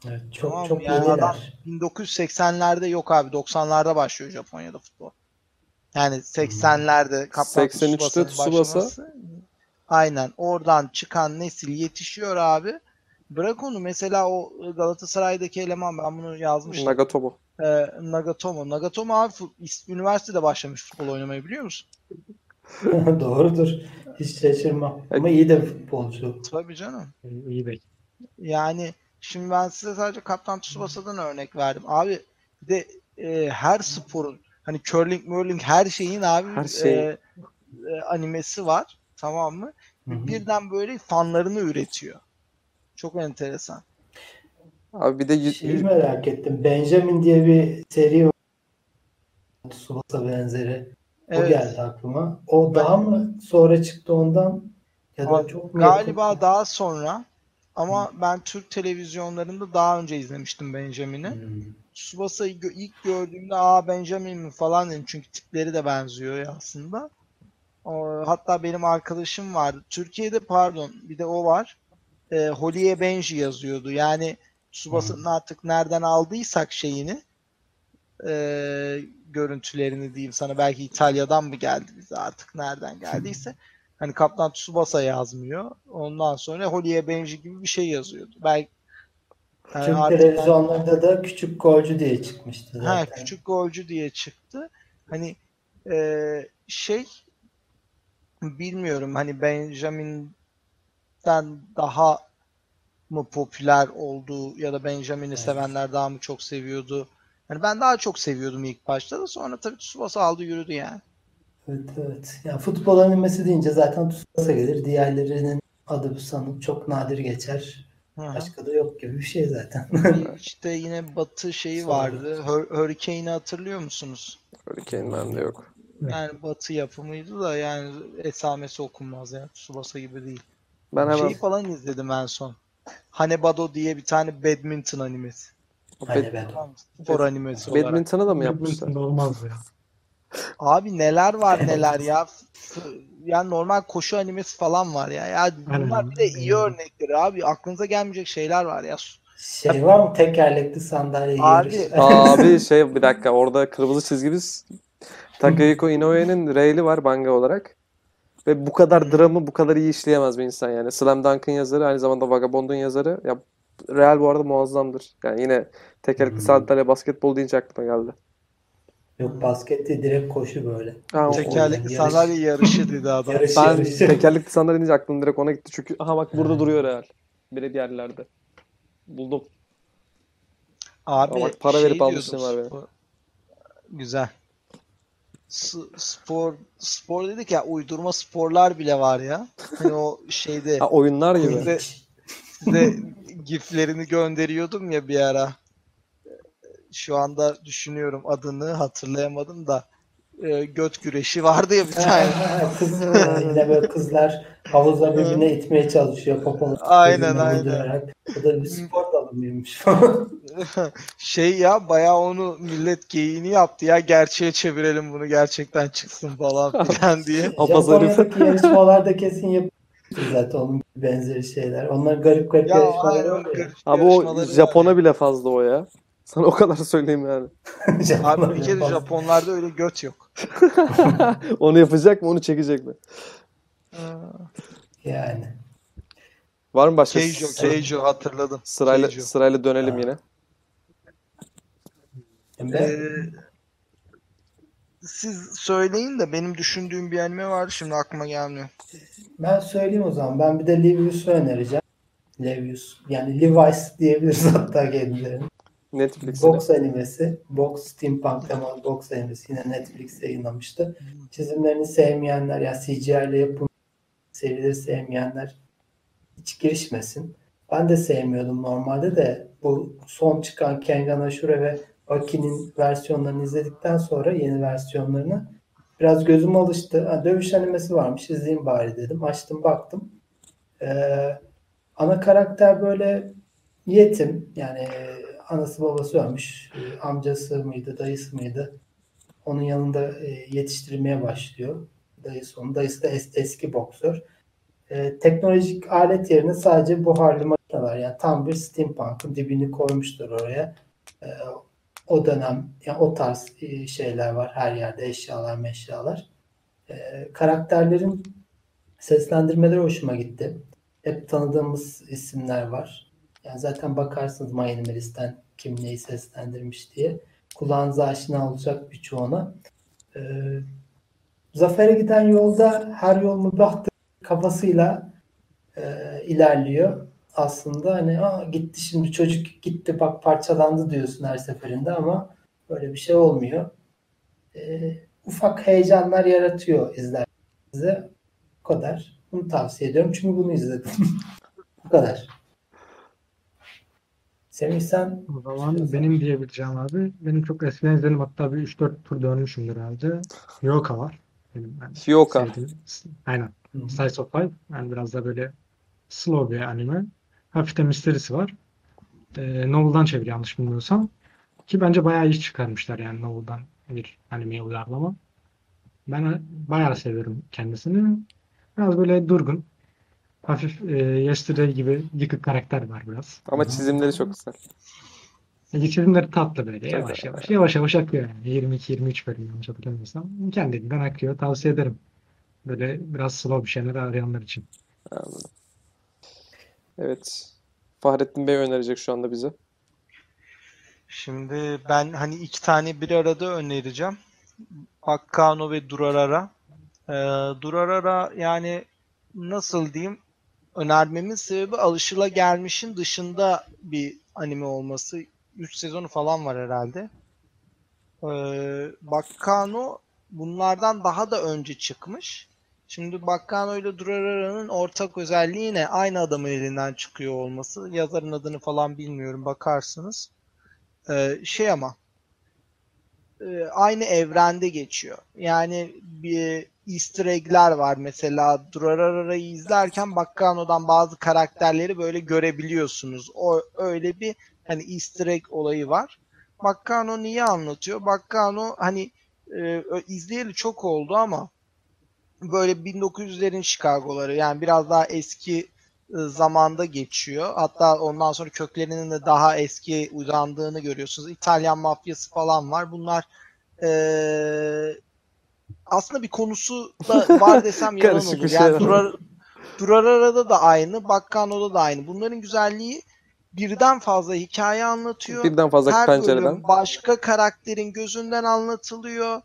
S1: Evet. Çok
S3: Tamam,
S1: çok
S3: yani adam 1980'lerde yok abi 90'larda başlıyor Japonya'da futbol. Yani 80'lerde Kaptan
S2: 83'te
S3: Tsubasa'nın
S2: Tsubasa.
S3: başlaması. Aynen oradan çıkan nesil yetişiyor abi. Bırak onu mesela o Galatasaray'daki eleman ben bunu yazmıştım.
S2: Nagatomo.
S3: Ee, Nagatomo. Nagatomo abi üniversitede başlamış futbol oynamayı biliyor musun?
S1: Doğrudur. Hiç şaşırmam. Ama iyi de futbolcu.
S3: Tabii canım.
S4: İyi bek.
S3: Yani şimdi ben size sadece Kaptan Tsubasa'dan örnek verdim. Abi bir de e, her sporun hani curling, murling her şeyin abi
S2: Her şeyin.
S3: e, e, animesi var. Tamam mı?
S1: Hı hı.
S3: Birden böyle fanlarını üretiyor. Çok enteresan.
S2: Abi bir de y-
S1: Şeyi merak ettim. Benjamin diye bir seri var. Tsubasa benzeri. O
S3: Evet.
S1: geldi aklıma. O daha mı sonra çıktı ondan? Ya da çok mu
S3: Galiba
S1: yakın?
S3: daha sonra ama ben Türk televizyonlarında daha önce izlemiştim Benjamin'i.
S1: Hmm.
S3: Tsubasa'yı gö- ilk gördüğümde aa Benjamin mi falan dedim çünkü tipleri de benziyor aslında. O, hatta benim arkadaşım vardı. Türkiye'de pardon bir de o var. E, Holly'e Benji yazıyordu. Yani Tsubasa'nın artık nereden aldıysak şeyini e, görüntülerini diyeyim sana belki İtalya'dan mı geldi bize artık nereden geldiyse. Hani Kaptan Tsubasa yazmıyor. Ondan sonra Holly'e Benji gibi bir şey yazıyordu. Belki yani
S1: Türk
S3: artık-
S1: televizyonlarda da küçük golcü diye çıkmıştı
S3: Ha
S1: zaten.
S3: küçük golcü diye çıktı. Hani e, şey bilmiyorum hani Benjamin'den daha mı popüler oldu ya da Benjamin'i
S1: Evet.
S3: sevenler daha mı çok seviyordu? Hani ben daha çok seviyordum ilk başta da sonra tabii Tsubasa aldı yürüdü yani.
S1: Evet evet. Ya futbol animesi deyince zaten Tsubasa gelir. Diğerlerinin adı sanıp çok nadir geçer.
S3: Hı hı.
S1: Başka da yok gibi bir şey zaten.
S3: İşte yine Batı şeyi
S1: Sonra.
S3: vardı. Hur- Hurricane'i hatırlıyor musunuz?
S2: Hurricane bende yok.
S4: Evet.
S3: Yani Batı yapımıydı da yani esamesi okunmaz yani Tsubasa gibi değil.
S2: Ben hemen
S3: Şeyi falan izledim en son. Hanebado diye bir tane badminton animesi.
S1: Hani ben.
S3: Tamam? Spor animesi olarak.
S2: Badminton'ı da mı yapmışlar?
S4: Badminton'da olmaz ya.
S3: Abi neler var neler ya. Yani normal koşu animesi falan var ya. Ya bunlar bir de iyi örnekleri abi. Aklınıza gelmeyecek şeyler var ya.
S1: Şey var mı tekerlekli sandalye
S3: Abi,
S1: yarışı?
S2: Abi şey bir dakika orada kırmızı çizgimiz Takehiko Inoue'nin R'li var manga olarak. Ve bu kadar dramı bu kadar iyi işleyemez bir insan yani. Slam Dunk'ın yazarı aynı zamanda Vagabond'un yazarı. Ya Real bu arada muazzamdır. Yani yine tekerlekli sandalye basketbol deyince aklıma geldi.
S1: Yok basket değil direkt koşu böyle.
S2: Ha,
S5: Tekerlekli
S1: yarış-
S5: sandalye yarışı dedi adam.
S1: Yarış
S2: Ben
S1: yarış.
S2: tekerlekli sandalye deyince aklım direkt ona gitti. Çünkü aha bak burada duruyor Real. Biri diğerlerde. Buldum.
S5: Abi
S2: Ama bak para verip
S5: şey
S2: almışlığım
S5: diyordum,
S2: var benim.
S5: Güzel. S- spor spor dedik ya uydurma sporlar bile var ya. Hani o şeyde
S2: Ha, oyunlar gibi.
S5: size, size giflerini gönderiyordum ya bir ara. Şu anda düşünüyorum adını hatırlayamadım da e, göt güreşi vardı ya bir tane.
S1: Kız, yine böyle kızlar havuza birbirine itmeye çalışıyor poponu.
S5: Aynen, aynen.
S1: Bu da bir spor dalı mıymış falan.
S5: şey ya bayağı onu millet geyiğini yaptı ya gerçeğe çevirelim bunu gerçekten çıksın falan filan diye.
S1: Japonya'daki yarışmalarda kesin yapıyor zaten onun benzeri şeyler. Onlar garip garip
S5: Ya
S1: yarışmalar oluyor.
S2: Abi o Japon'a bile fazla o ya. Sana o kadar söyleyeyim yani.
S5: Abi bir kere Japonlarda öyle göt yok.
S2: Onu yapacak mı, onu çekecek mi?
S1: Yani.
S2: Var mı başka?
S5: Keijo, Keijo hatırladım.
S2: Sırayla
S5: Keijo.
S2: sırayla dönelim
S1: Ha.
S2: yine.
S1: Emre,
S5: Ee, siz söyleyin de benim düşündüğüm bir anime vardı şimdi aklıma gelmiyor.
S1: ben söyleyeyim o zaman. Ben bir de Livius'u önereceğim. Levius. Yani Levi's diyebiliriz hatta kendilerini.
S2: Netflix'te.
S1: Box animesi. Box Steampunk temalı box animesi. Yine Netflix yayınlamıştı. Çizimlerini sevmeyenler yani CGI ile yapım serileri sevmeyenler hiç girişmesin. Ben de sevmiyordum normalde de bu son çıkan Kengan Ashura ve Aki'nin versiyonlarını izledikten sonra yeni versiyonlarını biraz gözüm alıştı. Ha, dövüş animesi varmış izleyeyim bari dedim. Açtım baktım. Ee, ana karakter böyle yetim yani anası babası ölmüş. Ee, amcası mıydı, dayısı mıydı? Onun yanında e, yetiştirmeye başlıyor. Dayısı onun. Dayısı da es- eski boksör. Ee, teknolojik alet yerine sadece buharlı makineler. Yani tam bir steampunk'ın dibini koymuşlar oraya. Ee, o dönem yani o tarz e, şeyler var her yerde eşyalar meşyalar. Ee, karakterlerin seslendirmeleri hoşuma gitti. Hep tanıdığımız isimler var. Yani zaten bakarsınız My Animalist'ten kim neyi seslendirmiş diye. Kulağınıza aşina olacak birçoğuna. Ee, Zafer'e giden yolda her yol mübahtır kafasıyla e, ilerliyor. Aslında hani Aa, gitti şimdi çocuk gitti bak parçalandı diyorsun her seferinde ama böyle bir şey olmuyor. Ee, ufak heyecanlar yaratıyor izler size. Bu kadar. Bunu tavsiye ediyorum çünkü bunu izledim. Bu kadar. Semih sen
S4: O zaman benim diyebileceğim abi. Benim çok eskiden izledim hatta bir 3-4 tur dönmüşümdür herhalde. Hyoka var. Benim ben
S2: Hyoka.
S4: sevdiğim. Aynen. Slice of Life. Yani biraz da böyle slow bir anime. Hafif de misterisi var. Ee, Novel'dan çevir yanlış bilmiyorsam. Ki bence bayağı iyi çıkarmışlar yani Novel'dan bir animeye uyarlama. Ben bayağı seviyorum kendisini. Biraz böyle durgun. Hafif e, Yesterday gibi yıkık karakter var biraz.
S2: Ama çizimleri çok güzel.
S4: Geçirimleri tatlı böyle yavaş yavaş yavaş yavaş akıyor yani 22-23 bölüm yanlış hatırlamıyorsam kendiliğinden akıyor tavsiye ederim böyle biraz slow bir şeyler arayanlar için.
S2: Anladım. Evet. Fahrettin Bey önerecek şu anda bize.
S3: Şimdi ben hani iki tane bir arada önereceğim. Bakkano ve Durarara. Ee, Durarara yani nasıl diyeyim önermemin sebebi alışılagelmişin dışında bir anime olması. 3 sezonu falan var herhalde. Ee, Bakkano bunlardan daha da önce çıkmış. Şimdi Bakkano ile Durarara'nın ortak özelliği ne? Aynı adamın elinden çıkıyor olması. Yazarın adını falan bilmiyorum bakarsınız. Ee, şey ama e, aynı evrende geçiyor. Yani bir easter egg'ler var. Mesela Durarara'yı izlerken Bakkano'dan bazı karakterleri böyle görebiliyorsunuz. O öyle bir hani easter egg olayı var. Bakkano niye anlatıyor? Bakkano hani e, izleyeli çok oldu ama böyle 1900'lerin Chicago'ları yani biraz daha eski e, zamanda geçiyor. Hatta ondan sonra köklerinin de daha eski uzandığını görüyorsunuz. İtalyan mafyası falan var. Bunlar e, aslında bir konusu da var desem yalan olur.
S2: bir
S3: Yani
S2: şey.
S3: Durar, Durarara'da da aynı, Bakkano'da da aynı. Bunların güzelliği birden fazla hikaye anlatıyor.
S2: Birden fazla
S3: Her
S2: pencereden.
S3: bölüm başka karakterin gözünden anlatılıyor.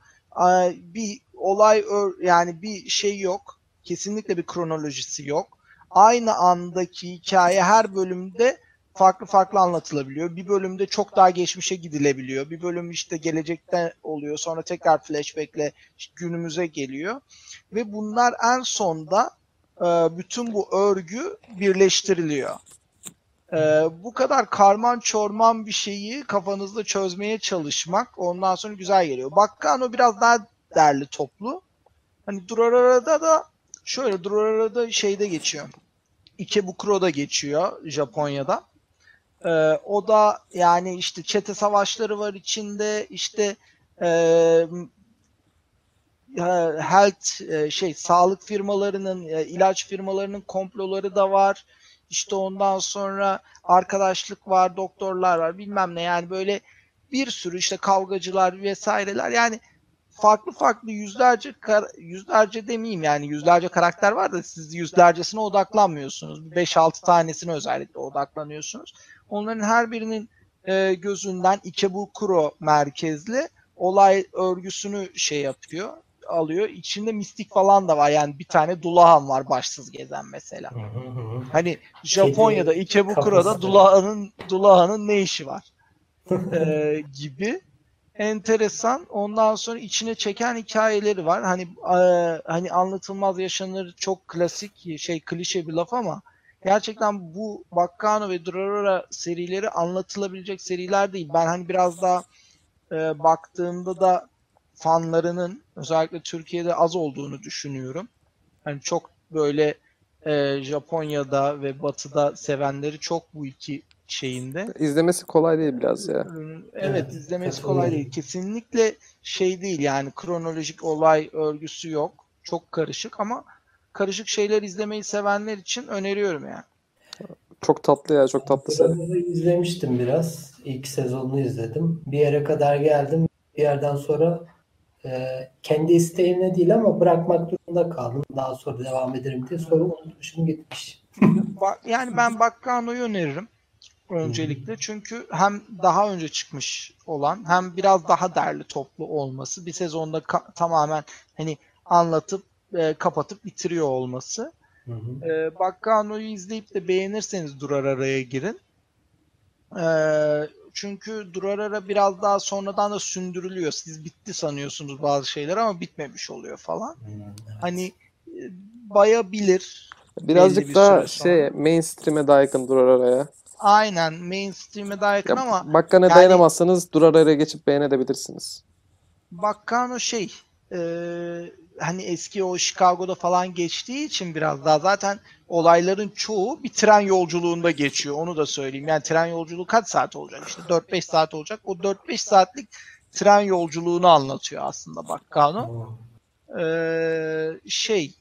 S3: Bir olay yani bir şey yok. Kesinlikle bir kronolojisi yok. Aynı andaki hikaye her bölümde farklı farklı anlatılabiliyor. Bir bölümde çok daha geçmişe gidilebiliyor. Bir bölüm işte gelecekte oluyor. Sonra tekrar flashback'le günümüze geliyor. Ve bunlar en sonda e, bütün bu örgü birleştiriliyor. E, bu kadar karman çorman bir şeyi kafanızda çözmeye çalışmak ondan sonra güzel geliyor. Bakkano biraz daha derli toplu. Hani Durarara'da da şöyle Durarara'da şeyde geçiyor. Ikebukuro'da geçiyor Japonya'da. Ee, o da yani işte çete savaşları var içinde işte e, health e, şey sağlık firmalarının e, ilaç firmalarının komploları da var. İşte ondan sonra arkadaşlık var, doktorlar var, bilmem ne yani böyle bir sürü işte kavgacılar vesaireler yani farklı farklı yüzlerce kar- yüzlerce demeyeyim yani yüzlerce karakter var da siz yüzlercesine odaklanmıyorsunuz. 5-6 tanesine özellikle odaklanıyorsunuz. Onların her birinin e, gözünden Ikebukuro merkezli olay örgüsünü şey yapıyor, alıyor. İçinde mistik falan da var. Yani bir tane Dulahan var başsız gezen mesela. Hani Japonya'da Ikebukuro'da
S1: kafası.
S3: Dulahan'ın Dulahan'ın ne işi var? Ee, gibi enteresan. Ondan sonra içine çeken hikayeleri var. Hani e, hani anlatılmaz yaşanır çok klasik şey klişe bir laf ama gerçekten bu Bakkano ve Durarara serileri anlatılabilecek seriler değil. Ben hani biraz daha e, baktığımda da fanlarının özellikle Türkiye'de az olduğunu düşünüyorum. Hani çok böyle e, Japonya'da ve Batı'da sevenleri çok bu iki şeyinde.
S2: İzlemesi kolay değil biraz ya.
S3: Evet,
S1: Evet,
S3: izlemesi kolay değil. Kesinlikle şey değil yani kronolojik olay örgüsü yok. Çok karışık ama karışık şeyler izlemeyi sevenler için öneriyorum yani.
S2: Çok tatlı ya, çok tatlı seri.
S1: İzlemiştim biraz. İlk sezonunu izledim. Bir yere kadar geldim. Bir yerden sonra e, kendi isteğimle değil ama bırakmak durumunda kaldım. Daha sonra devam ederim diye. Sonra unutmuşum gitmiş.
S3: Yani ben Bakkano'yu öneririm öncelikle. Çünkü hem daha önce çıkmış olan hem biraz daha derli toplu olması. Bir sezonda ka- tamamen hani anlatıp e, kapatıp bitiriyor olması.
S1: Hı hı.
S3: E, Bakkano'yu izleyip de beğenirseniz Durarara'ya girin. E, çünkü Durarara biraz daha sonradan da sündürülüyor. Siz bitti sanıyorsunuz bazı şeyler ama bitmemiş oluyor falan.
S1: Hı, evet.
S3: Hani e, bayabilir.
S2: Birazcık
S3: bir
S2: daha şey mainstream'e daha yakın durar araya.
S3: Aynen mainstream'e daha yakın
S2: Ya,
S3: ama
S2: Bakkan'a
S3: yani-
S2: dayanamazsanız durar araya geçip beğenebilirsiniz.
S3: Bakkano şey e, hani eski o Chicago'da falan geçtiği için biraz daha zaten olayların çoğu bir tren yolculuğunda geçiyor. Onu da söyleyeyim. Yani tren yolculuğu kaç saat olacak? İşte 4-5 saat olacak. O 4-5 saatlik tren yolculuğunu anlatıyor aslında Bakkano. Ee, şey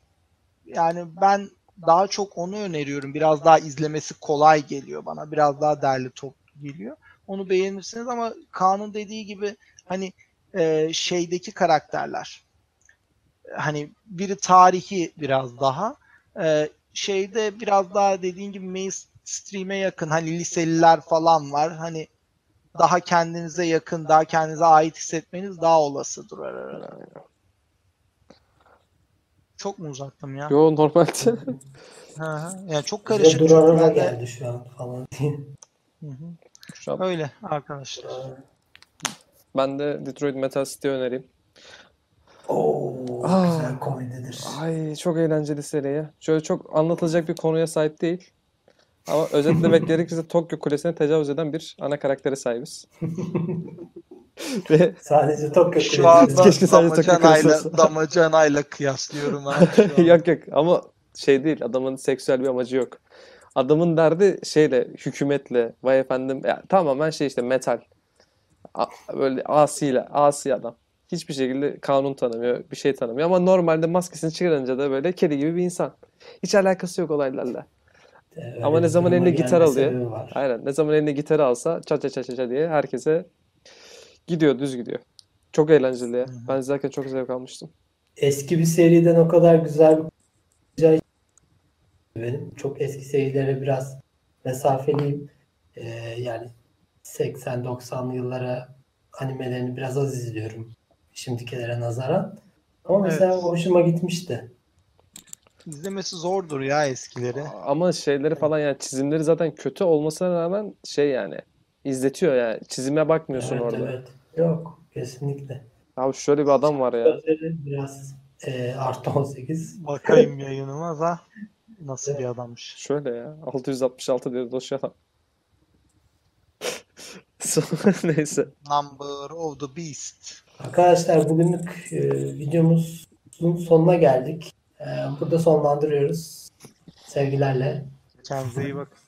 S3: yani ben daha çok onu öneriyorum. Biraz daha izlemesi kolay geliyor bana. Biraz daha derli toplu geliyor. Onu beğenirsiniz ama Kaan'ın dediği gibi hani e, şeydeki karakterler hani biri tarihi biraz daha e, şeyde biraz daha dediğin gibi mainstream'e yakın hani liseliler falan var. Hani daha kendinize yakın, daha kendinize ait hissetmeniz daha olasıdır. Çok mu uzattım ya?
S2: Yo normalde.
S3: Hı hı. Yani çok karışık.
S1: Durarara
S3: ben de-
S1: geldi şu an falan diye.
S3: Hı hı.
S2: Şu an
S3: Öyle arkadaşlar.
S2: ben de Detroit Metal City önereyim.
S1: Oo,
S2: Aa.
S1: güzel komedidir.
S2: Ay çok eğlenceli seri ya. Şöyle çok anlatılacak bir konuya sahip değil. Ama özetlemek gerekirse Tokyo Kulesi'ne tecavüz eden bir ana karaktere sahibiz. Ve
S1: Sadece Tokyo
S3: Şu
S1: Kulesi.
S3: anda
S2: Keşke sadece takı
S3: damacanayla,
S2: kırılsa.
S3: damacanayla kıyaslıyorum abi şu an.
S2: yok yok ama şey değil adamın seksüel bir amacı yok. Adamın derdi şeyle hükümetle vay efendim ya, tamamen şey işte metal. A- böyle asiyle asi adam. Hiçbir şekilde kanun tanımıyor, bir şey tanımıyor ama normalde maskesini çıkarınca da böyle kedi gibi bir insan. Hiç alakası yok olaylarla.
S1: Öyle
S2: Ama ne
S1: bir
S2: zaman
S1: duruma
S2: eline gitar
S1: gelme
S2: alıyor.
S1: sebebi var.
S2: Aynen. Ne zaman eline gitarı alsa ça ça ça ça ça diye herkese gidiyor, düz gidiyor. Çok eğlenceli ya. Ben izlerken çok zevk almıştım.
S1: eski bir seriden o kadar güzel bir benim. Çok eski serilere biraz mesafeliyim. Ee, yani 80-90'lı yıllara animelerini biraz az izliyorum. Şimdikilere nazaran. Ama mesela
S3: Evet.
S1: hoşuma gitmişti.
S3: İzlemesi zordur ya eskileri.
S2: Ama şeyleri falan yani çizimleri zaten kötü olmasına rağmen şey yani izletiyor yani. Çizime bakmıyorsun
S1: Evet,
S2: orada.
S1: evet. Yok kesinlikle.
S2: Abi şöyle bir adam var ya.
S1: Biraz e, artı 18.
S3: Bakayım yayınıma da nasıl bir adammış.
S2: Şöyle ya. 666 diyor doşya adam. Neyse.
S3: Number of the Beast.
S1: Arkadaşlar bugünlük e, videomuzun sonuna geldik. E, burada sonlandırıyoruz. Sevgilerle.
S3: Kendinize iyi bakın.